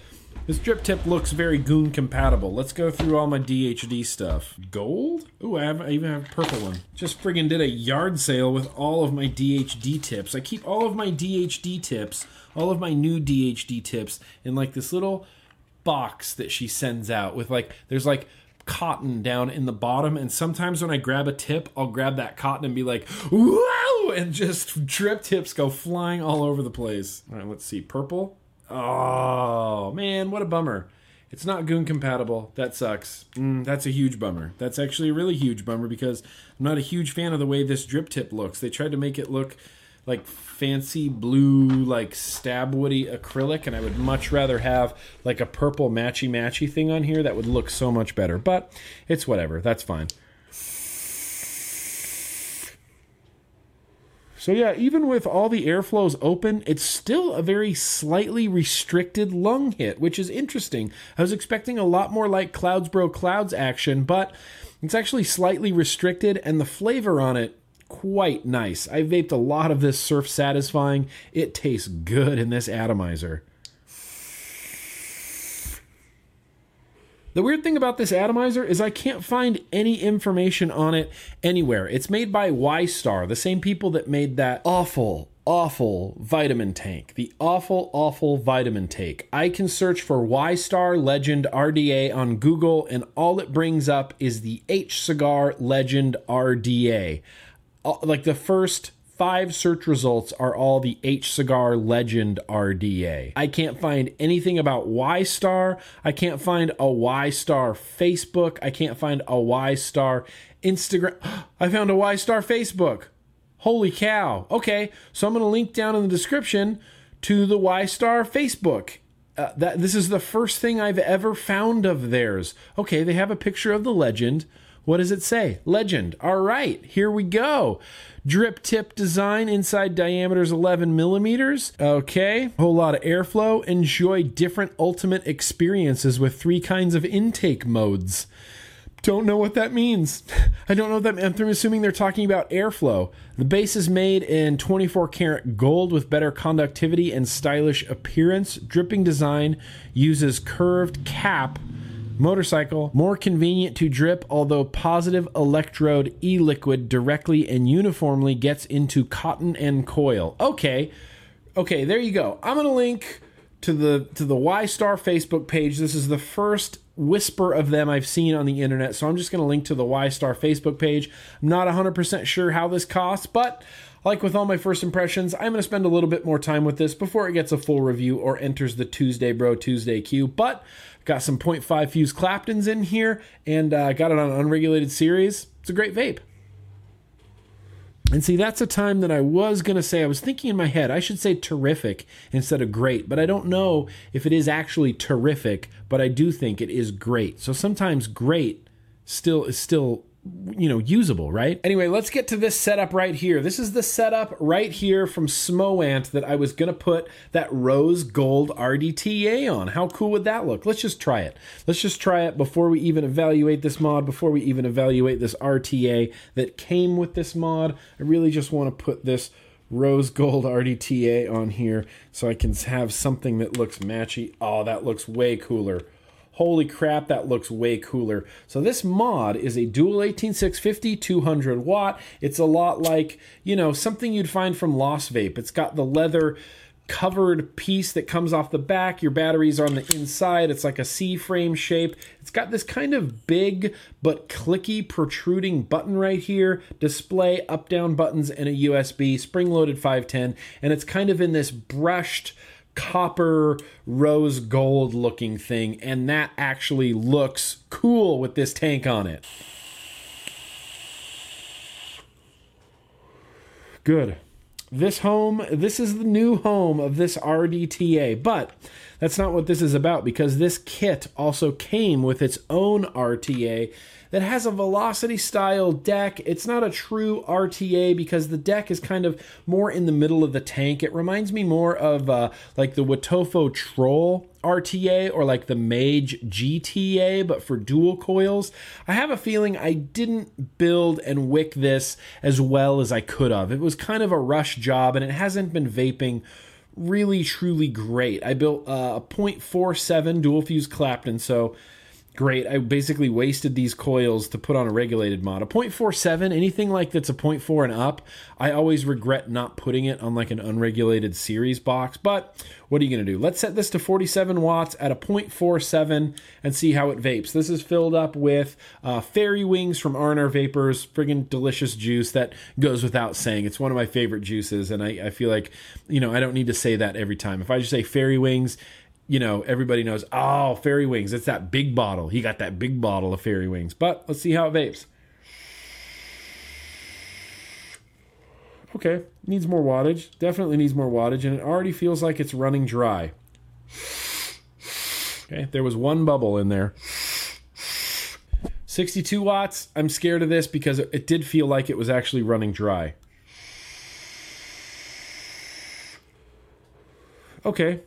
this drip tip looks very goon compatible. Let's go through all my DHD stuff. Gold? Ooh, I, have, I even have a purple one. Just friggin' did a yard sale with all of my DHD tips. I keep all of my DHD tips, all of my new DHD tips in like this little box that she sends out with like, there's like cotton down in the bottom. And sometimes when I grab a tip, I'll grab that cotton and be like, whoa, and just drip tips go flying all over the place. All right, let's see. Purple. Oh man, what a bummer. It's not Goon compatible. That sucks. Mm, that's a huge bummer. That's actually a really huge bummer because I'm not a huge fan of the way this drip tip looks. They tried to make it look like fancy blue, like stab woody acrylic, and I would much rather have like a purple matchy matchy thing on here that would look so much better. But it's whatever. That's fine. So yeah, even with all the airflows open, it's still a very slightly restricted lung hit, which is interesting. I was expecting a lot more like Clouds Bro Clouds action, but it's actually slightly restricted and the flavor on it quite nice. I vaped a lot of this surf satisfying. It tastes good in this atomizer. The weird thing about this atomizer is I can't find any information on it anywhere. It's made by Y-Star, the same people that made that awful, awful vitamin tank. The awful, awful vitamin tank. I can search for Y-Star Legend RDA on Google, and all it brings up is the H Cigar Legend RDA. Uh, like the first five search results are all the H Cigar Legend RDA. I can't find anything about Y Star. I can't find a Y Star Facebook. I can't find a Y Star Instagram. I found a Y Star Facebook. Holy cow. Okay, so I'm going to link down in the description to the Y Star Facebook. Uh, that this is the first thing I've ever found of theirs. Okay, they have a picture of the legend. What does it say? Legend. All right, here we go. Drip tip design, inside diameters 11 millimeters. Okay, whole lot of airflow. Enjoy different ultimate experiences with three kinds of intake modes. Don't know what that means. I don't know that. I'm assuming they're talking about airflow. The base is made in 24 karat gold with better conductivity and stylish appearance. Dripping design uses curved cap Motorcycle, more convenient to drip, although positive electrode e liquid directly and uniformly gets into cotton and coil. Okay, okay, there you go. I'm gonna link to the to the Y Star Facebook page. This is the first whisper of them I've seen on the internet, so I'm just gonna link to the Y Star Facebook page. I'm not 100% sure how this costs, but like with all my first impressions, I'm going to spend a little bit more time with this before it gets a full review or enters the Tuesday Bro Tuesday queue. But got some 0.5 fuse Claptons in here and uh, got it on an unregulated series. It's a great vape. And see, that's a time that I was going to say, I was thinking in my head, I should say terrific instead of great, but I don't know if it is actually terrific, but I do think it is great. So sometimes great still is still you know usable right? Anyway let's get to this setup right here. This is the setup right here from smoant that i was gonna put that rose gold rdta on. How cool would that look? Let's just try it. Let's just try it before we even evaluate this mod before we even evaluate this rta that came with this mod. I really just want to put this rose gold rdta on here so i can have something that looks matchy. Oh that looks way cooler Holy crap, that looks way cooler. So this mod is a dual 18650 200 watt. It's a lot like, you know, something you'd find from Lost Vape. It's got the leather covered piece that comes off the back. Your batteries are on the inside. It's like a C frame shape. It's got this kind of big but clicky protruding button right here, display up down buttons, and a USB, spring loaded 510. And it's kind of in this brushed copper rose gold looking thing. And that actually looks cool with this tank on it. Good this home, this is the new home of this RDTA. But that's not what this is about because this kit also came with its own RTA that has a velocity style deck. It's not a true RTA because the deck is kind of more in the middle of the tank. It reminds me more of uh, like the Wotofo Troll RTA or like the Mage GTA, but for dual coils. I have a feeling I didn't build and wick this as well as I could have. It was kind of a rush job and it hasn't been vaping really truly great. I built uh, a 0.47 dual fuse Clapton, so great. I basically wasted these coils to put on a regulated mod. A 0.47, anything like that's a 0.4 and up, I always regret not putting it on like an unregulated series box. But what are you going to do? Let's set this to 47 watts at a 0.47 and see how it vapes. This is filled up with uh, Fairy Wings from R&R Vapors, friggin' delicious juice that goes without saying. It's one of my favorite juices, and I, I feel like, you know, I don't need to say that every time. If I just say Fairy Wings, you know, everybody knows, oh, fairy wings. It's that big bottle. He got that big bottle of fairy wings. But let's see how it vapes. Okay, needs more wattage. Definitely needs more wattage, and it already feels like it's running dry. Okay, there was one bubble in there. 62 watts. I'm scared of this because it did feel like it was actually running dry. Okay,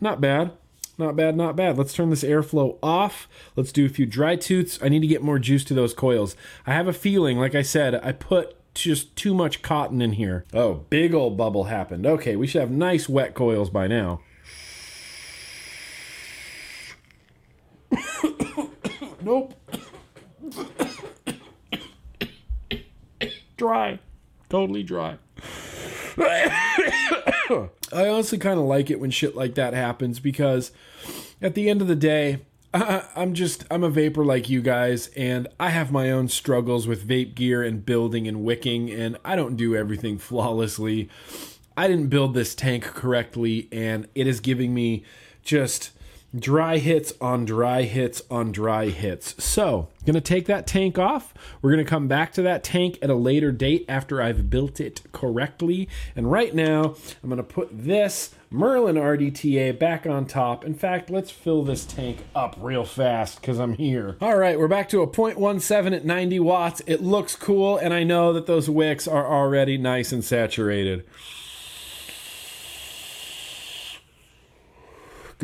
not bad. Not bad, not bad. Let's turn this airflow off. Let's do a few dry toots. I need to get more juice to those coils. I have a feeling, like I said, I put just too much cotton in here. Oh, big old bubble happened. Okay, we should have nice wet coils by now. nope. dry. Totally dry. I honestly kind of like it when shit like that happens because at the end of the day, I, am just I'm a vapor like you guys, and I have my own struggles with vape gear and building and wicking, and I don't do everything flawlessly. I didn't build this tank correctly, and it is giving me just dry hits on dry hits on dry hits. So, going to take that tank off. We're going to come back to that tank at a later date after I've built it correctly. And right now, I'm going to put this Merlin RDTA back on top. In fact, let's fill this tank up real fast because I'm here. All right, we're back to a 0.17 at 90 watts. It looks cool, and I know that those wicks are already nice and saturated.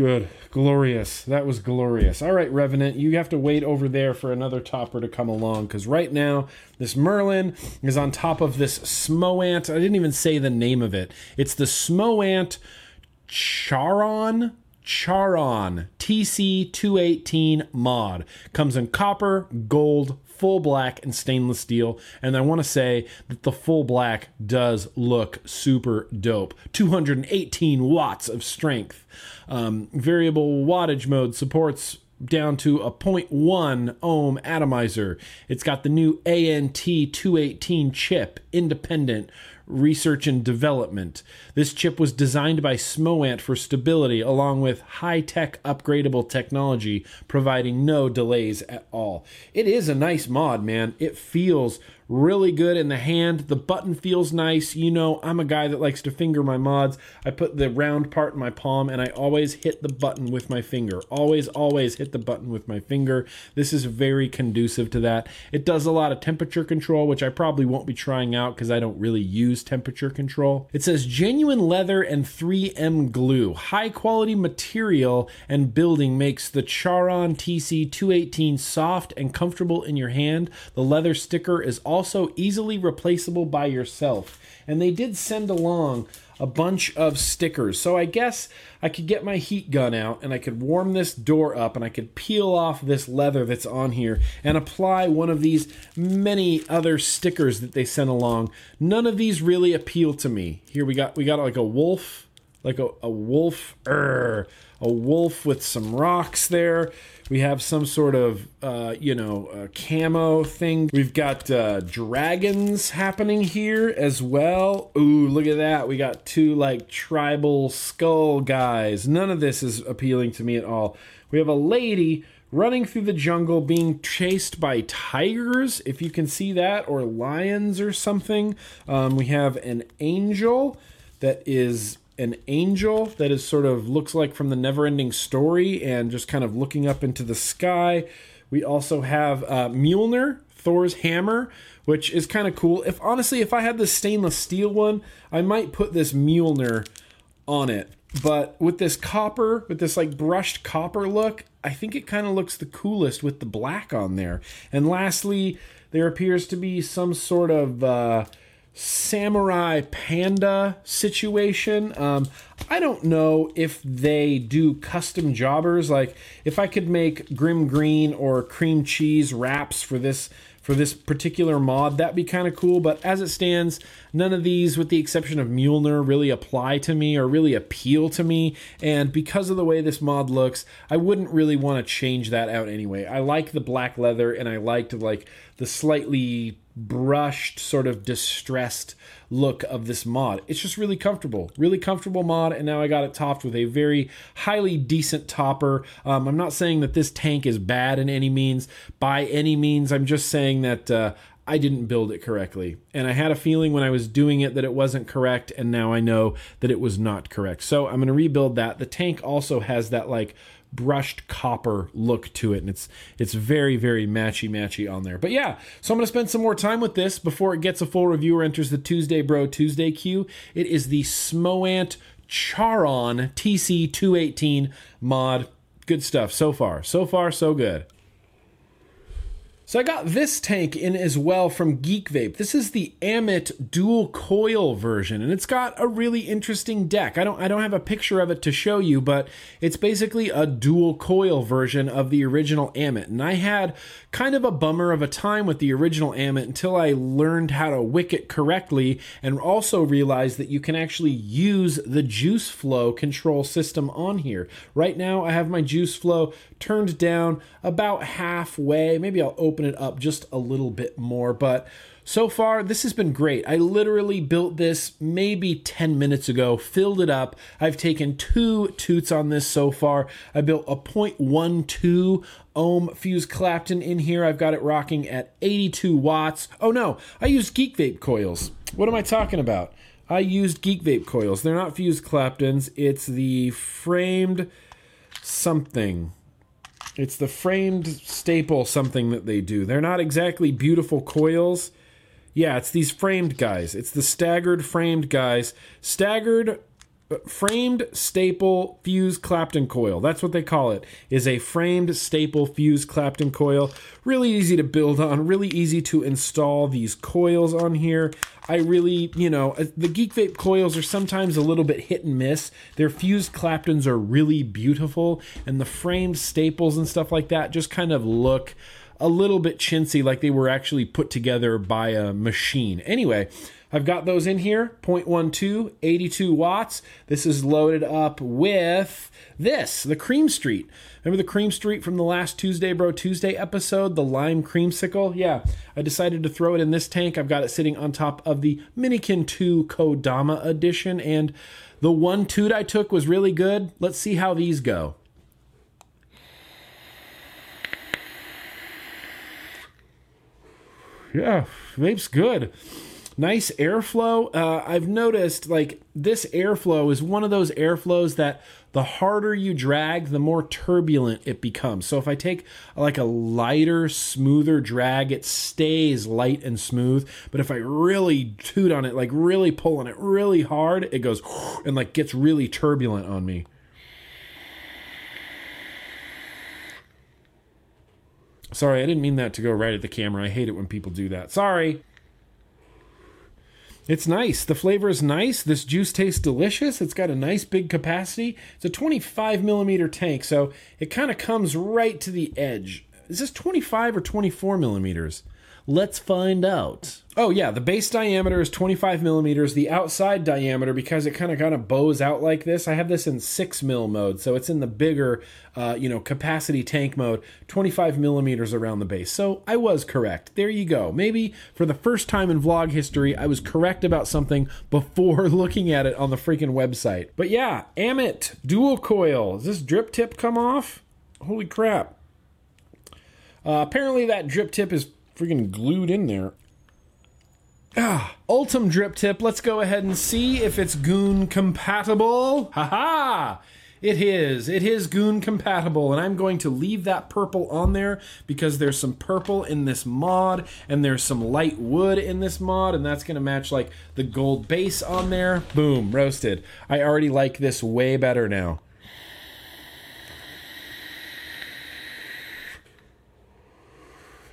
Good. Glorious. That was glorious. All right, Revenant, you have to wait over there for another topper to come along because right now this Merlin is on top of this Smoant. I didn't even say the name of it. It's the Smoant Charon Charon TC218 mod. Comes in copper, gold, full black, and stainless steel. And I want to say that the full black does look super dope. 218 watts of strength. Um, variable wattage mode supports down to a 0.1 ohm atomizer. It's got the new ANT218 chip, independent research and development. This chip was designed by Smoant for stability along with high-tech upgradable technology providing no delays at all. It is a nice mod, man. It feels really good in the hand. The button feels nice. You know, I'm a guy that likes to finger my mods. I put the round part in my palm and I always hit the button with my finger. Always, always hit the button with my finger. This is very conducive to that. It does a lot of temperature control, which I probably won't be trying out because I don't really use temperature control. It says genuine leather and 3M glue. High quality material and building makes the Charon TC218 soft and comfortable in your hand. The leather sticker is also also easily replaceable by yourself. And they did send along a bunch of stickers. So I guess I could get my heat gun out and I could warm this door up and I could peel off this leather that's on here and apply one of these many other stickers that they sent along. None of these really appeal to me. Here we got we got like a wolf like a, a wolf, er, a wolf with some rocks there. We have some sort of, uh, you know, camo thing. We've got uh, dragons happening here as well. Ooh, look at that. We got two like tribal skull guys. None of this is appealing to me at all. We have a lady running through the jungle being chased by tigers, if you can see that, or lions or something. Um, we have an angel that is an angel that is sort of looks like from the never ending story and just kind of looking up into the sky. We also have uh, Mjolnir, Thor's hammer, which is kind of cool. If honestly, if I had the stainless steel one, I might put this Mjolnir on it. But with this copper, with this like brushed copper look, I think it kind of looks the coolest with the black on there. And lastly, there appears to be some sort of uh, samurai panda situation. Um, I don't know if they do custom jobbers. Like if I could make Grimm Green or cream cheese wraps for this for this particular mod, that'd be kind of cool. But as it stands, none of these, with the exception of Mjolnir, really apply to me or really appeal to me. And because of the way this mod looks, I wouldn't really want to change that out anyway. I like the black leather and I liked like the slightly brushed, sort of distressed look of this mod. It's just really comfortable, really comfortable mod, and now I got it topped with a very highly decent topper. Um, I'm not saying that this tank is bad in any means, by any means. I'm just saying that uh, I didn't build it correctly. And I had a feeling when I was doing it that it wasn't correct, and now I know that it was not correct. So I'm going to rebuild that. The tank also has that like brushed copper look to it and it's it's very very matchy matchy on there. But yeah so i'm to spend some more time with this before it gets a full review or enters the tuesday bro tuesday queue. It is the smoant charon tc218 mod. Good stuff so far. So far so good so I got this tank in as well from Geek Vape. This is the Ammit dual coil version, and it's got a really interesting deck. I don't I don't have a picture of it to show you, but it's basically a dual coil version of the original Ammit. And I had kind of a bummer of a time with the original Ammit until I learned how to wick it correctly and also realized that you can actually use the juice flow control system on here. Right now I have my juice flow turned down about halfway. Maybe I'll open it up just a little bit more, but so far this has been great. I literally built this maybe 10 minutes ago, filled it up. I've taken two toots on this so far. I built a 0.12 ohm fuse Clapton in here. I've got it rocking at 82 watts. Oh no, I used Geek Vape coils. What am I talking about? I used Geek Vape coils. They're not fuse Claptons. It's the framed something. It's the framed staple something that they do. They're not exactly beautiful coils. Yeah, it's these framed guys. It's the staggered framed guys. Staggered framed staple fuse Clapton coil. That's what they call it. Is a framed staple fuse Clapton coil. Really easy to build on, really easy to install these coils on here. I really, you know, uh, the Geek Vape coils are sometimes a little bit hit and miss. Their fused Claptons are really beautiful and the framed staples and stuff like that just kind of look a little bit chintzy like they were actually put together by a machine. Anyway, I've got those in here 0.12, 82 watts. This is loaded up with this, the Cream Street. Remember the Cream Street from the last Tuesday Bro Tuesday episode, the lime creamsicle? Yeah, I decided to throw it in this tank. I've got it sitting on top of the Minikin 2 Kodama edition, and the one toot I took was really good. Let's see how these go. Yeah, vape's good nice airflow. Uh, I've noticed like this airflow is one of those airflows that the harder you drag, the more turbulent it becomes. So if I take like a lighter, smoother drag, it stays light and smooth. But if I really toot on it, like really pull on it really hard, it goes and like gets really turbulent on me. Sorry, I didn't mean that to go right at the camera. I hate it when people do that. Sorry. It's nice. The flavor is nice. This juice tastes delicious. It's got a nice big capacity. It's a 25 millimeter tank, so it kind of comes right to the edge. Is this 25 or 24 millimeters? Let's find out. Oh yeah, the base diameter is 25 millimeters. The outside diameter, because it kind of kind of bows out like this, I have this in six mil mode, so it's in the bigger, uh, you know, capacity tank mode. 25 millimeters around the base. So I was correct. There you go. Maybe for the first time in vlog history, I was correct about something before looking at it on the freaking website. But yeah, Ammit dual coil. Does this drip tip come off? Holy crap! Uh, apparently that drip tip is freaking glued in there. Ah, Ultem drip tip. Let's go ahead and see if it's Goon compatible. Haha! It is. It is Goon compatible, and I'm going to leave that purple on there because there's some purple in this mod, and there's some light wood in this mod, and that's going to match like the gold base on there. Boom, roasted. I already like this way better now.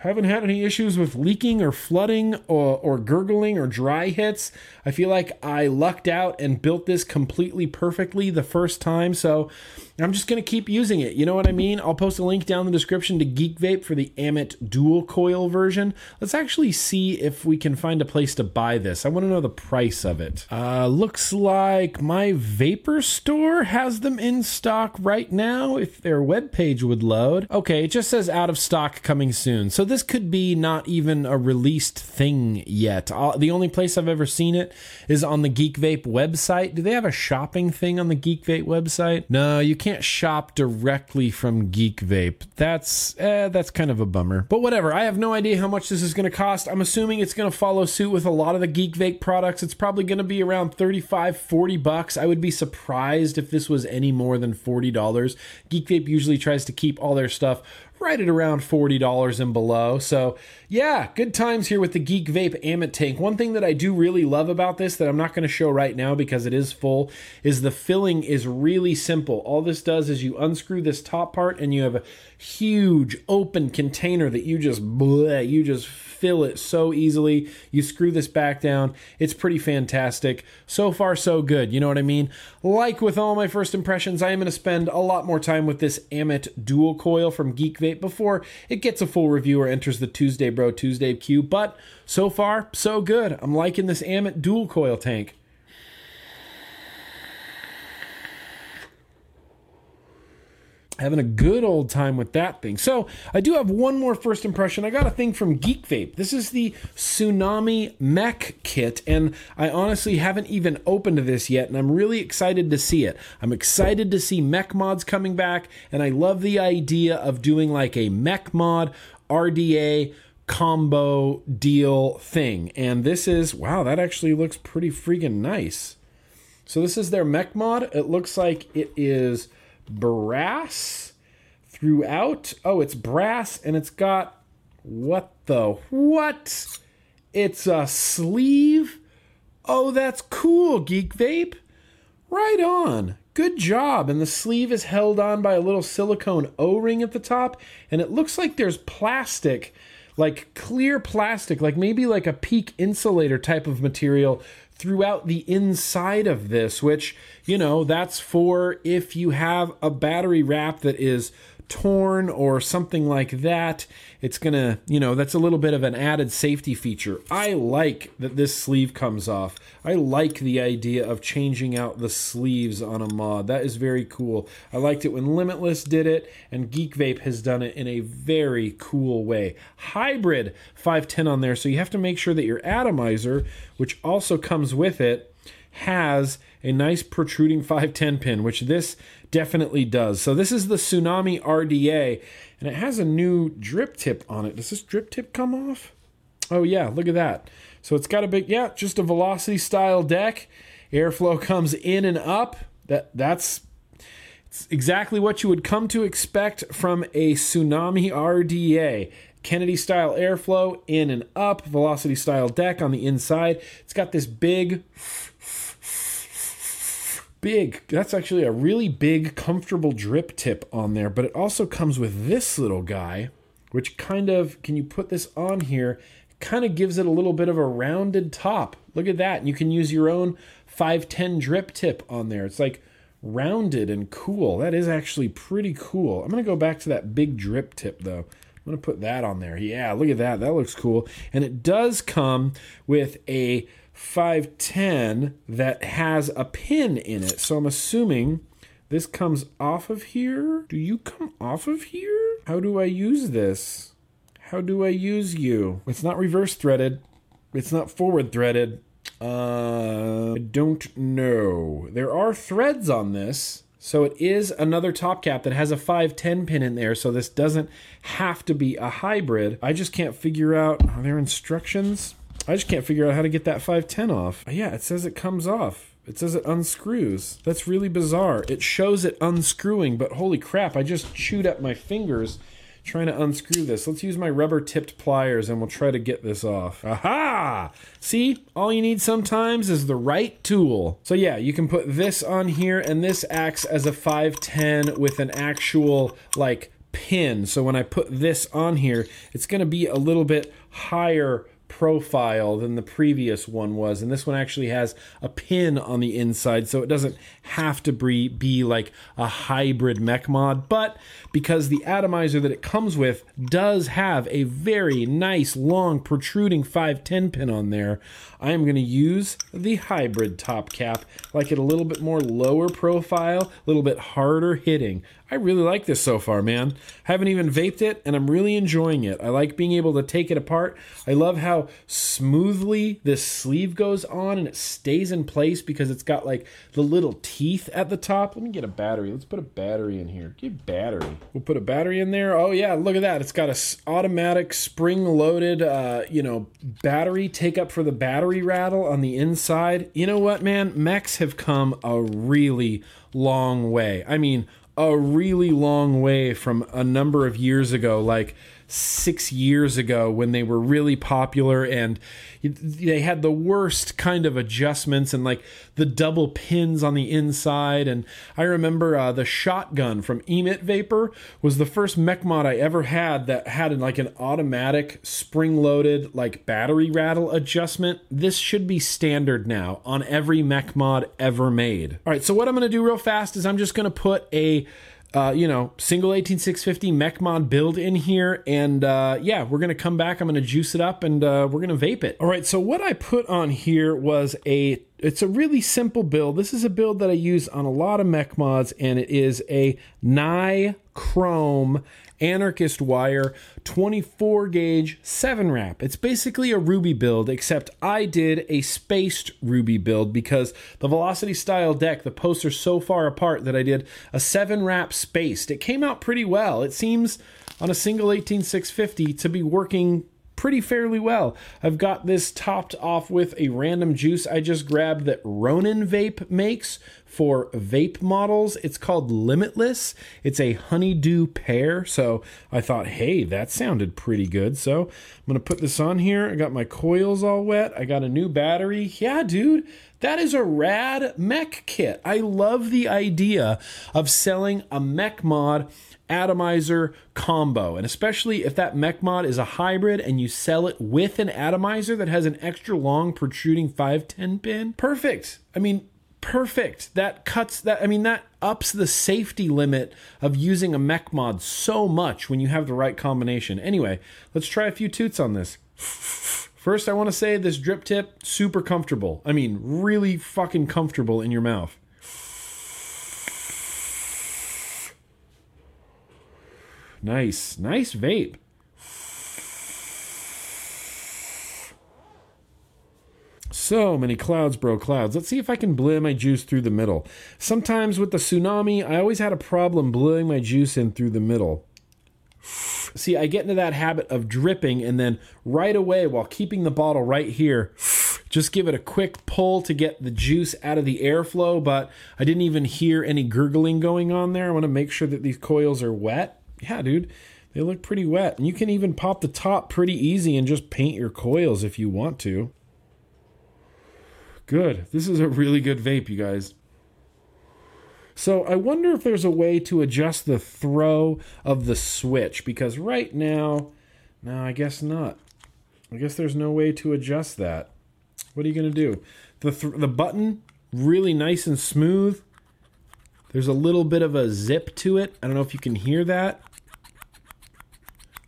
Haven't had any issues with leaking or flooding or, or gurgling or dry hits. I feel like I lucked out and built this completely perfectly the first time, so I'm just going to keep using it. You know what I mean? I'll post a link down in the description to Geek Vape for the Ammit dual coil version. Let's actually see if we can find a place to buy this. I want to know the price of it. Uh, looks like my Vapor store has them in stock right now if their webpage would load. Okay, it just says out of stock coming soon. So this could be not even a released thing yet. Uh, the only place I've ever seen it is on the Geek Vape website. Do they have a shopping thing on the Geek Vape website? No, you can't shop directly from Geek Vape. That's eh, that's kind of a bummer. But whatever. I have no idea how much this is going to cost. I'm assuming it's going to follow suit with a lot of the Geek Vape products. It's probably going to be around 35, 40 bucks. I would be surprised if this was any more than $40. Geek Vape usually tries to keep all their stuff right at around $40 and below. So, yeah, good times here with the Geek Vape Ammit Tank. One thing that I do really love about this that I'm not going to show right now because it is full is the filling is really simple. All this does is you unscrew this top part and you have a huge open container that you just bleh, you just fill it so easily. You screw this back down. It's pretty fantastic. So far, so good. You know what I mean? Like with all my first impressions, I am going to spend a lot more time with this Ammit dual coil from Geek Vape before it gets a full review or enters the Tuesday Bro Tuesday Q. But so far, so good. I'm liking this Ammit dual coil tank. having a good old time with that thing. So I do have one more first impression. I got a thing from Geek Vape. This is the Tsunami Mech Kit, and I honestly haven't even opened this yet, and I'm really excited to see it. I'm excited to see mech mods coming back, and I love the idea of doing like a mech mod RDA combo deal thing. And this is wow, that actually looks pretty freaking nice. So this is their mech mod. It looks like it is brass throughout. Oh, it's brass and it's got what the what? It's a sleeve. Oh, that's cool, Geek Vape. Right on. Good job. And the sleeve is held on by a little silicone O ring at the top. And it looks like there's plastic, like clear plastic, like maybe like a PEEK insulator type of material throughout the inside of this, which, you know, that's for if you have a battery wrap that is torn or something like that, it's gonna, you know, that's a little bit of an added safety feature. I like that this sleeve comes off. I like the idea of changing out the sleeves on a mod. That is very cool. I liked it when Limitless did it, and Geek Vape has done it in a very cool way. Hybrid 510 on there, so you have to make sure that your atomizer, which also comes with it, has a nice protruding 510 pin, which this definitely does. So this is the Tsunami RDA, and it has a new drip tip on it. Does this drip tip come off? Oh yeah, look at that. So it's got a big, yeah, just a velocity style deck. Airflow comes in and up. That that's exactly what you would come to expect from a Tsunami RDA. Kennedy style airflow in and up, velocity style deck on the inside. It's got this big big. That's actually a really big, comfortable drip tip on there, but it also comes with this little guy, which kind of, can you put this on here? Kind of gives it a little bit of a rounded top. Look at that. And you can use your own 510 drip tip on there. It's like rounded and cool. That is actually pretty cool. I'm going to go back to that big drip tip though. I'm going to put that on there. Yeah, look at that. That looks cool. And it does come with a 510 that has a pin in it. So I'm assuming this comes off of here. Do you come off of here? How do I use this? How do I use you? It's not reverse threaded. It's not forward threaded. Uh, I don't know. There are threads on this. So it is another top cap that has a 510 pin in there, so this doesn't have to be a hybrid. I just can't figure out, are there instructions? I just can't figure out how to get that 510 off. Yeah, it says it comes off. It says it unscrews. That's really bizarre. It shows it unscrewing, but holy crap, I just chewed up my fingers trying to unscrew this. Let's use my rubber tipped pliers and we'll try to get this off. Aha! See, all you need sometimes is the right tool. So yeah, you can put this on here and this acts as a 510 with an actual like pin. So when I put this on here, it's to be a little bit higher profile than the previous one was. And this one actually has a pin on the inside so it doesn't have to be, be like a hybrid mech mod but because the atomizer that it comes with does have a very nice long protruding 510 pin on there I am going to use the hybrid top cap like it a little bit more lower profile a little bit harder hitting I really like this so far, man. I haven't even vaped it, and I'm really enjoying it. I like being able to take it apart. I love how smoothly this sleeve goes on and it stays in place because it's got like the little teeth at the top. Let me get a battery. Let's put a battery in here. Get battery. We'll put a battery in there. Oh yeah, look at that. It's got a automatic spring-loaded, uh, you know, battery take up for the battery rattle on the inside. You know what, man? Mechs have come a really long way. I mean, a really long way from a number of years ago, like six years ago when they were really popular and they had the worst kind of adjustments and like the double pins on the inside. And I remember uh, the shotgun from Emit Vapor was the first mech mod I ever had that had an, like an automatic spring loaded like battery rattle adjustment. This should be standard now on every mech mod ever made. All right, so what I'm going to do real fast is I'm just going to put a uh, you know, single 18650 mech mod build in here. And uh, yeah, we're going to come back. I'm going to juice it up and uh, we're going to vape it. All right. So what I put on here was a, it's a really simple build. This is a build that I use on a lot of mech mods and it is a Nye Chrome anarchist wire 24 gauge 7 wrap. It's basically a Ruby build, except I did a spaced Ruby build because the Velocity style deck, the posts are so far apart that I did a 7 wrap spaced. It came out pretty well. It seems on a single 18650 to be working pretty fairly well. I've got this topped off with a random juice I just grabbed that Ronin Vape makes for vape models. It's called Limitless. It's a honeydew pear. So I thought, hey, that sounded pretty good. So I'm going to put this on here. I got my coils all wet. I got a new battery. Yeah, dude. That is a rad mech kit. I love the idea of selling a mech mod atomizer combo. And especially if that mech mod is a hybrid and you sell it with an atomizer that has an extra long protruding 510 pin, perfect. I mean, perfect. That cuts that, I mean, that ups the safety limit of using a mech mod so much when you have the right combination. Anyway, let's try a few toots on this. First, I want to say this drip tip, super comfortable. I mean, really fucking comfortable in your mouth. Nice, nice vape. So many clouds, bro, clouds. Let's see if I can blow my juice through the middle. Sometimes with the tsunami, I always had a problem blowing my juice in through the middle. See, I get into that habit of dripping and then right away, while keeping the bottle right here, just give it a quick pull to get the juice out of the airflow. But I didn't even hear any gurgling going on there. I want to make sure that these coils are wet yeah, dude, they look pretty wet. And you can even pop the top pretty easy and just paint your coils if you want to. Good. This is a really good vape, you guys. So I wonder if there's a way to adjust the throw of the switch because right now, no, I guess not. I guess there's no way to adjust that. What are you going to do? The th- the button really nice and smooth. There's a little bit of a zip to it. I don't know if you can hear that.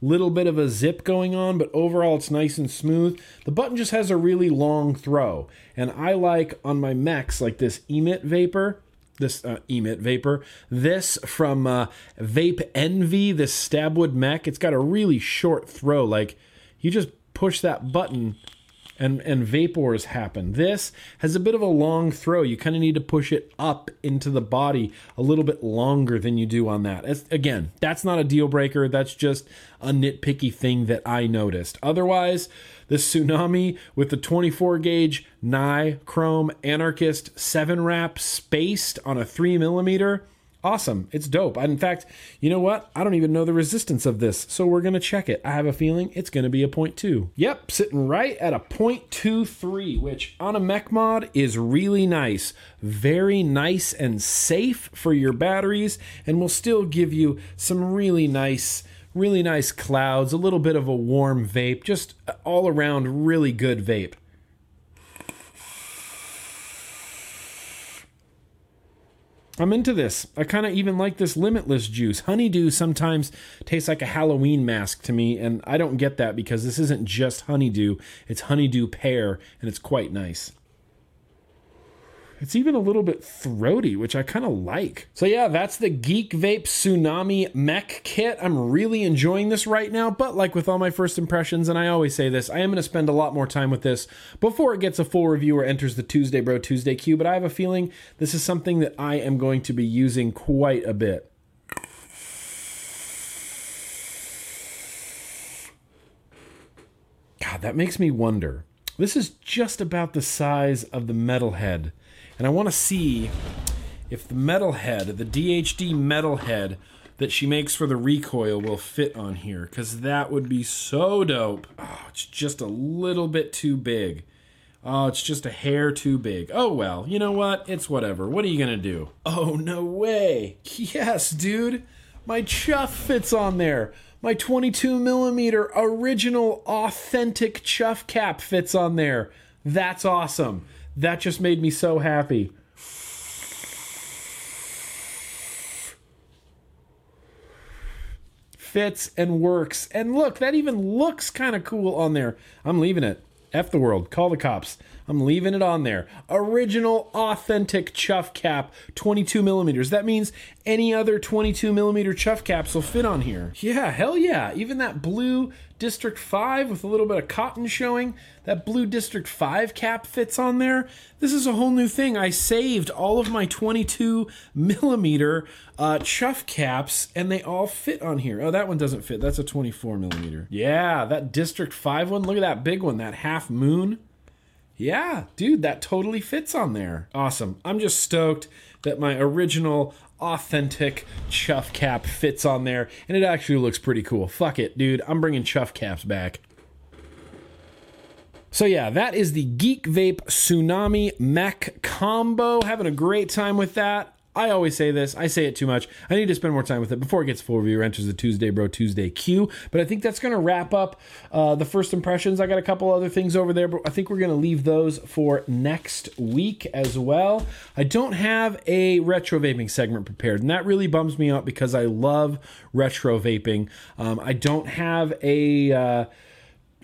Little bit of a zip going on, but overall it's nice and smooth. The button just has a really long throw, and I like on my mechs like this emit vapor. This uh, emit vapor. This from uh, Vape Envy, this Stabwood mech. It's got a really short throw. Like you just push that button and and vapors happen. This has a bit of a long throw. You kind of need to push it up into the body a little bit longer than you do on that. It's, again, that's not a deal breaker. That's just a nitpicky thing that I noticed. Otherwise, the tsunami with the 24 gauge Nichrome Anarchist 7 wrap spaced on a 3 millimeter awesome. It's dope. In fact, you know what? I don't even know the resistance of this, so we're going to check it. I have a feeling it's going to be a 0.2. Yep, sitting right at a 0.23, which on a mech mod is really nice. Very nice and safe for your batteries, and will still give you some really nice really nice clouds, a little bit of a warm vape, just all around really good vape. I'm into this. I kind of even like this limitless juice. Honeydew sometimes tastes like a Halloween mask to me, and I don't get that because this isn't just honeydew, it's honeydew pear, and it's quite nice. It's even a little bit throaty, which I kind of like. So, yeah, that's the Geek Vape Tsunami Mech Kit. I'm really enjoying this right now, but like with all my first impressions, and I always say this, I am going to spend a lot more time with this before it gets a full review or enters the Tuesday Bro Tuesday queue. But I have a feeling this is something that I am going to be using quite a bit. God, that makes me wonder. This is just about the size of the metalhead and I want to see if the metal head, the DHD metal head that she makes for the recoil will fit on here because that would be so dope. Oh, it's just a little bit too big. Oh, it's just a hair too big. Oh well, you know what? It's whatever. What are you gonna do? Oh, no way. Yes, dude. My chuff fits on there. My 22 millimeter original authentic chuff cap fits on there. That's awesome. That just made me so happy. Fits and works. And look, that even looks kind of cool on there. I'm leaving it. F the world. Call the cops. I'm leaving it on there. Original, authentic chuff cap, 22 millimeters. That means any other 22 millimeter chuff caps will fit on here. Yeah, hell yeah. Even that blue District 5 with a little bit of cotton showing, that blue District 5 cap fits on there. This is a whole new thing. I saved all of my 22 millimeter uh, chuff caps and they all fit on here. Oh, that one doesn't fit. That's a 24 millimeter. Yeah, that District 5 one. Look at that big one, that half moon. Yeah, dude, that totally fits on there. Awesome. I'm just stoked that my original authentic chuff cap fits on there and it actually looks pretty cool. Fuck it, dude. I'm bringing chuff caps back. So yeah, that is the Geek Vape Tsunami Mech combo. Having a great time with that. I always say this. I say it too much. I need to spend more time with it before it gets full review. Enters the Tuesday Bro Tuesday queue. But I think that's going to wrap up uh, the first impressions. I got a couple other things over there, but I think we're going to leave those for next week as well. I don't have a retro vaping segment prepared, and that really bums me out because I love retro vaping. Um, I don't have a. Uh,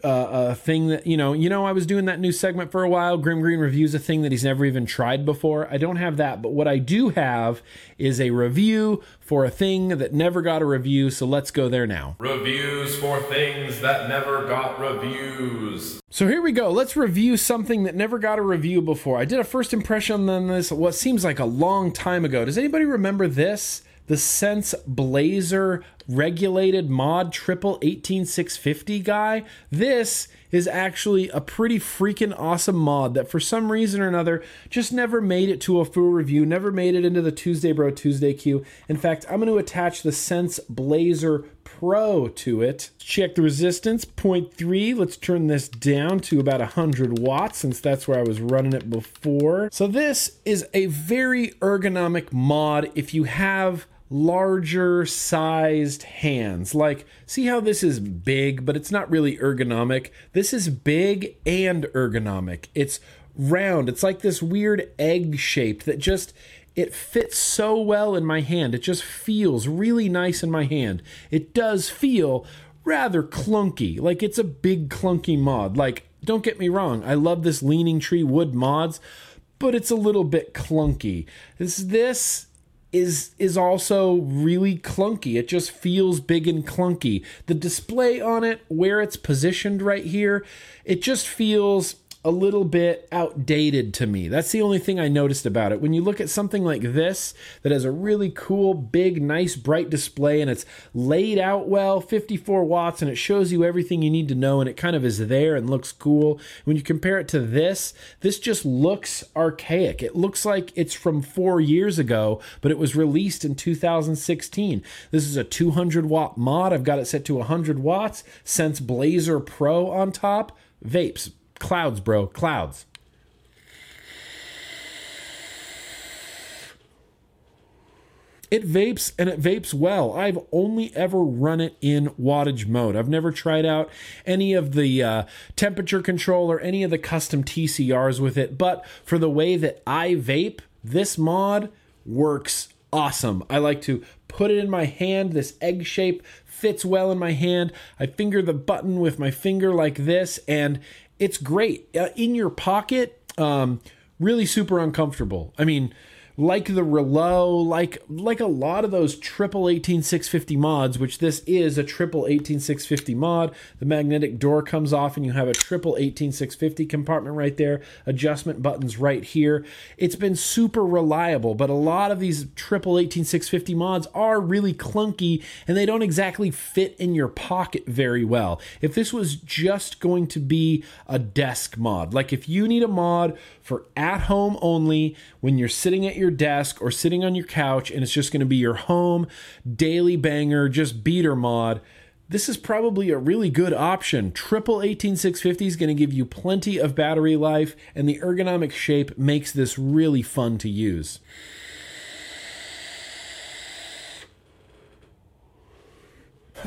uh, a thing that you know you know i was doing that new segment for a while Grimm Green reviews a thing that he's never even tried before. I don't have that but what i do have is a review for a thing that never got a review so let's go there now. Reviews for things that never got reviews. So here we go. Let's review something that never got a review before. I did a first impression on this what seems like a long time ago. Does anybody remember this the Sense Blazer regulated mod triple 18650 guy. This is actually a pretty freaking awesome mod that for some reason or another just never made it to a full review, never made it into the Tuesday Bro Tuesday queue. In fact, I'm going to attach the Sense Blazer Pro to it. Check the resistance, 0.3. Let's turn this down to about 100 watts since that's where I was running it before. So this is a very ergonomic mod if you have larger sized hands. Like, see how this is big, but it's not really ergonomic? This is big and ergonomic. It's round. It's like this weird egg shape that just it fits so well in my hand. It just feels really nice in my hand. It does feel rather clunky. Like it's a big clunky mod. Like don't get me wrong, I love this leaning tree wood mods, but it's a little bit clunky. This this is is also really clunky. It just feels big and clunky. The display on it, where it's positioned right here, it just feels a little bit outdated to me. That's the only thing I noticed about it. When you look at something like this that has a really cool, big, nice, bright display and it's laid out well, 54 watts, and it shows you everything you need to know and it kind of is there and looks cool. When you compare it to this, this just looks archaic. It looks like it's from four years ago, but it was released in 2016. This is a 200 watt mod. I've got it set to 100 watts. Sense Blazer Pro on top. Vapes, Clouds, bro. Clouds. It vapes and it vapes well. I've only ever run it in wattage mode. I've never tried out any of the uh, temperature control or any of the custom TCRs with it, but for the way that I vape, this mod works awesome. I like to put it in my hand. This egg shape fits well in my hand. I finger the button with my finger like this, and it's great uh, in your pocket. Um, really super uncomfortable. I mean, like the Relo, like like a lot of those triple 18650 mods, which this is a triple 18650 mod. The magnetic door comes off and you have a triple 18650 compartment right there, adjustment buttons right here. It's been super reliable, but a lot of these triple 18650 mods are really clunky and they don't exactly fit in your pocket very well. If this was just going to be a desk mod, like if you need a mod for at home only when you're sitting at your desk or sitting on your couch and it's just going to be your home daily banger, just beater mod. This is probably a really good option. Triple 18650 is going to give you plenty of battery life, and the ergonomic shape makes this really fun to use.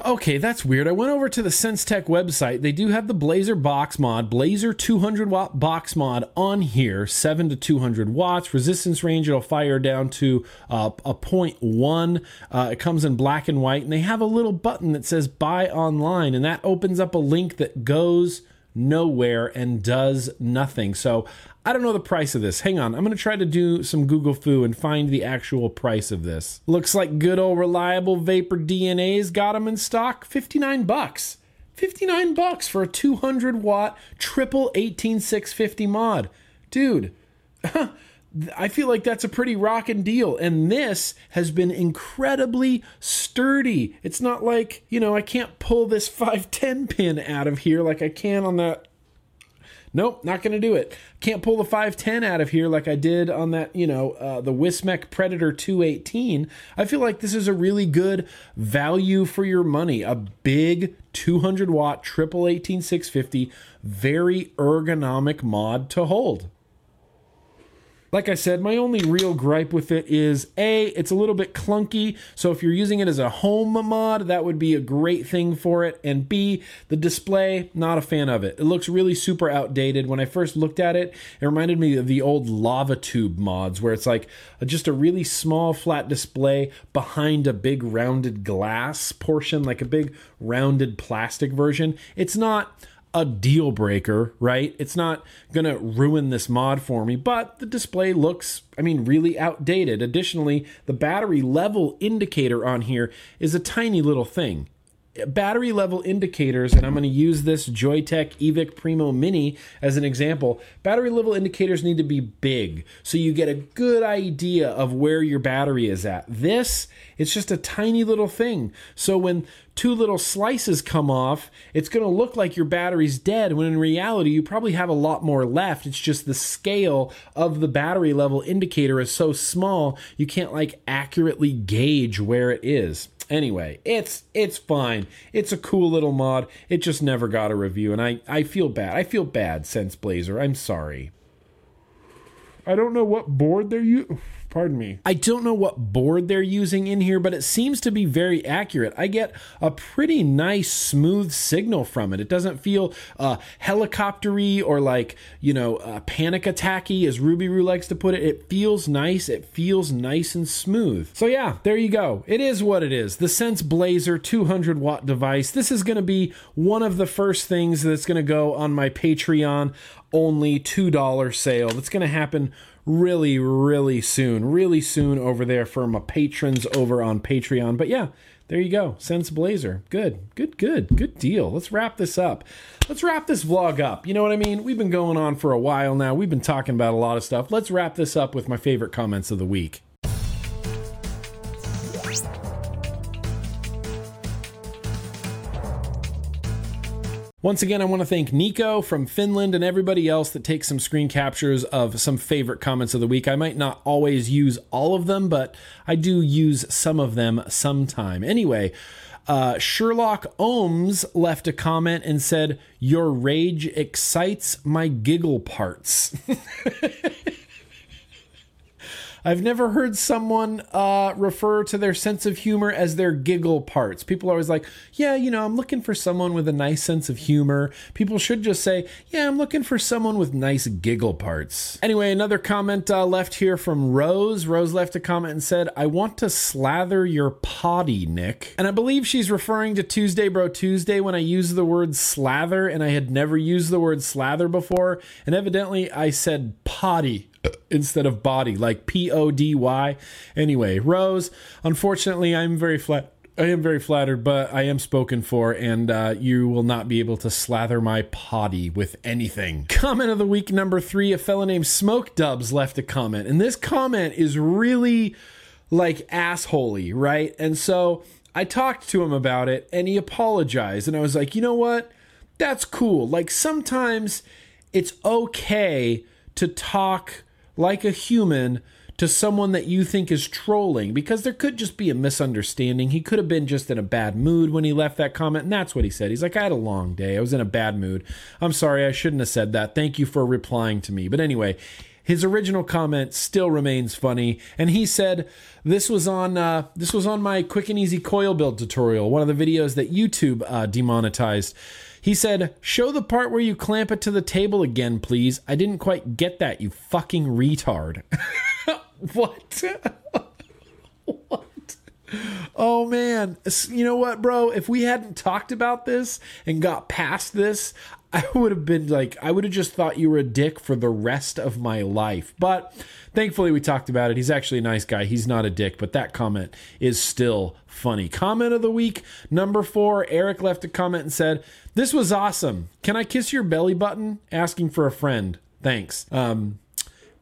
Okay, that's weird. I went over to the SenseTech website. They do have the Blazer box mod, Blazer 200 watt box mod on here, 7 to 200 watts. Resistance range, it'll fire down to uh, a 0.1. Uh, it comes in black and white, and they have a little button that says buy online, and that opens up a link that goes nowhere and does nothing. So I don't know the price of this. Hang on. I'm to try to do some Google Foo and find the actual price of this. Looks like good old reliable Vapor DNA's got them in stock. 59 bucks. 59 bucks for a 200 watt triple 18650 mod. Dude, I feel like that's a pretty rocking deal. And this has been incredibly sturdy. It's not like, you know, I can't pull this 510 pin out of here like I can on that Nope, not going to do it. Can't pull the 510 out of here like I did on that, you know, uh, the Wismec Predator 218. I feel like this is a really good value for your money. A big 200 watt triple 18650, very ergonomic mod to hold. Like I said, my only real gripe with it is A, it's a little bit clunky. So if you're using it as a home mod, that would be a great thing for it. And B, the display, not a fan of it. It looks really super outdated. When I first looked at it, it reminded me of the old lava tube mods where it's like uh, just a really small flat display behind a big rounded glass portion, like a big rounded plastic version. It's not a deal breaker, right? It's not going to ruin this mod for me, but the display looks, I mean, really outdated. Additionally, the battery level indicator on here is a tiny little thing battery level indicators, and I'm going to use this Joyetech Evic Primo Mini as an example. Battery level indicators need to be big so you get a good idea of where your battery is at. This, it's just a tiny little thing. So when two little slices come off, it's going to look like your battery's dead when in reality you probably have a lot more left. It's just the scale of the battery level indicator is so small you can't like accurately gauge where it is. Anyway, it's it's fine. It's a cool little mod. It just never got a review, and I I feel bad. I feel bad, Sense Blazer. I'm sorry. I don't know what board they're you. Pardon me. I don't know what board they're using in here, but it seems to be very accurate. I get a pretty nice, smooth signal from it. It doesn't feel uh, helicoptery or like, you know, uh, panic attacky, as Ruby Roo likes to put it. It feels nice. It feels nice and smooth. So, yeah, there you go. It is what it is. The Sense Blazer 200 watt device. This is going to be one of the first things that's going to go on my Patreon only $2 sale. That's going to happen really, really soon. Really soon over there for my patrons over on Patreon. But yeah, there you go. Sense Blazer. Good, good, good, good deal. Let's wrap this up. Let's wrap this vlog up. You know what I mean? We've been going on for a while now. We've been talking about a lot of stuff. Let's wrap this up with my favorite comments of the week. Once again, I want to thank Nico from Finland and everybody else that takes some screen captures of some favorite comments of the week. I might not always use all of them, but I do use some of them sometime. Anyway, uh, Sherlock Ohms left a comment and said, Your rage excites my giggle parts. I've never heard someone uh, refer to their sense of humor as their giggle parts. People are always like, yeah, you know, I'm looking for someone with a nice sense of humor. People should just say, yeah, I'm looking for someone with nice giggle parts. Anyway, another comment uh, left here from Rose. Rose left a comment and said, I want to slather your potty, Nick. And I believe she's referring to Tuesday Bro Tuesday when I used the word slather and I had never used the word slather before. And evidently I said potty instead of body, like P O D Y. Anyway, Rose, unfortunately, I'm very flat. I am very flattered, but I am spoken for, and uh, you will not be able to slather my potty with anything. Comment of the week number three a fellow named Smoke Dubs left a comment, and this comment is really like assholey, right? And so I talked to him about it, and he apologized, and I was like, you know what? That's cool. Like sometimes it's okay to talk like a human to someone that you think is trolling because there could just be a misunderstanding. He could have been just in a bad mood when he left that comment, and that's what he said. He's like, I had a long day. I was in a bad mood. I'm sorry, I shouldn't have said that. Thank you for replying to me. But anyway, his original comment still remains funny, and he said this was on uh, this was on my quick and easy coil build tutorial, one of the videos that YouTube uh, demonetized. He said, Show the part where you clamp it to the table again, please. I didn't quite get that, you fucking retard. what? what? Oh man. You know what, bro? If we hadn't talked about this and got past this, I would have been like, I would have just thought you were a dick for the rest of my life. But thankfully, we talked about it. He's actually a nice guy. He's not a dick, but that comment is still funny. Comment of the week number four Eric left a comment and said, This was awesome. Can I kiss your belly button? Asking for a friend. Thanks. Um,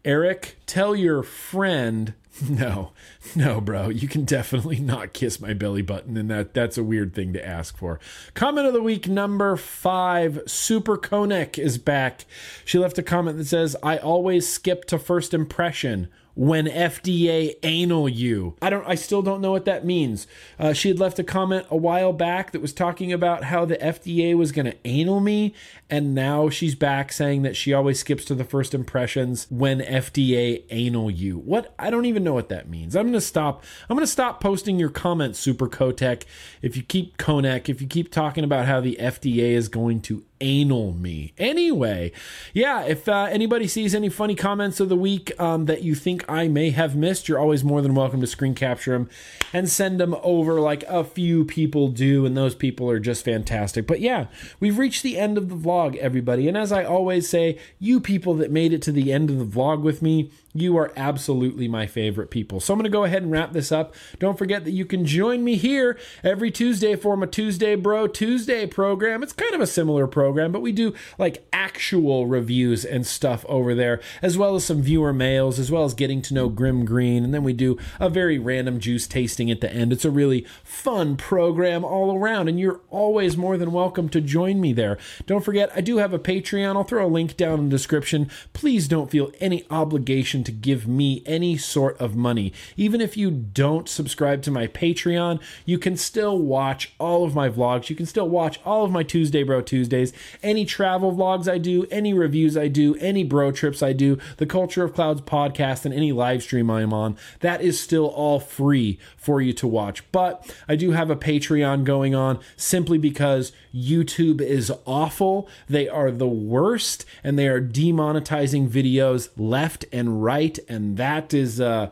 Eric, tell your friend No, no, bro. You can definitely not kiss my belly button, and that that's a weird thing to ask for. Comment of the week number five. Super Konek is back. She left a comment that says, "I always skip to first impression." When FDA anal you. I don't I still don't know what that means. Uh, she had left a comment a while back that was talking about how the FDA was going to anal me and now she's back saying that she always skips to the first impressions when FDA anal you. What I don't even know what that means. I'm going to stop I'm going to stop posting your comments Super Kotek if you keep Konek if you keep talking about how the FDA is going to anal me. Anyway, yeah, if uh, anybody sees any funny comments of the week um, that you think I may have missed, you're always more than welcome to screen capture them and send them over like a few people do, and those people are just fantastic. But yeah, we've reached the end of the vlog, everybody. And as I always say, you people that made it to the end of the vlog with me, you are absolutely my favorite people. So I'm going to go ahead and wrap this up. Don't forget that you can join me here every Tuesday for my Tuesday Bro Tuesday program. It's kind of a similar program, but we do like actual reviews and stuff over there, as well as some viewer mails, as well as getting to know Grimm Green. And then we do a very random juice tasting at the end. It's a really fun program all around, and you're always more than welcome to join me there. Don't forget, I do have a Patreon. I'll throw a link down in the description. Please don't feel any obligation to give me any sort of money. Even if you don't subscribe to my Patreon, you can still watch all of my vlogs. You can still watch all of my Tuesday Bro Tuesdays. Any travel vlogs I do, any reviews I do, any bro trips I do, the Culture of Clouds podcast, and any live stream I'm on, that is still all free for you to watch. But I do have a Patreon going on simply because YouTube is awful. They are the worst and they are demonetizing videos left and right. And that is, uh,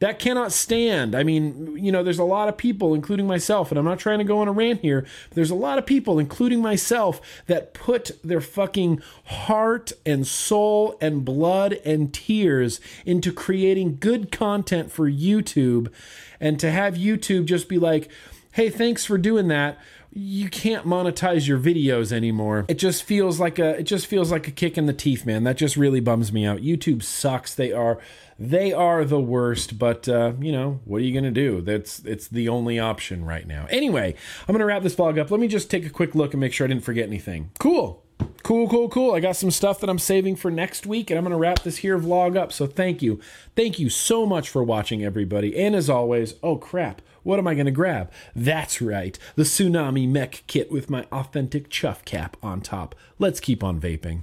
that cannot stand. I mean, you know, there's a lot of people, including myself, and I'm not trying to go on a rant here, there's a lot of people, including myself, that put their fucking heart and soul and blood and tears into creating good content for YouTube. And to have YouTube just be like, hey, thanks for doing that you can't monetize your videos anymore. It just feels like a it just feels like a kick in the teeth, man. That just really bums me out. YouTube sucks. They are they are the worst, but uh, you know, what are you gonna do? That's it's the only option right now. Anyway, I'm gonna wrap this vlog up. Let me just take a quick look and make sure I didn't forget anything. Cool. Cool, cool, cool. I got some stuff that I'm saving for next week, and I'm going to wrap this here vlog up. So thank you. Thank you so much for watching, everybody. And as always, oh crap, what am I going to grab? That's right, the Tsunami Mech kit with my authentic chuff cap on top. Let's keep on vaping.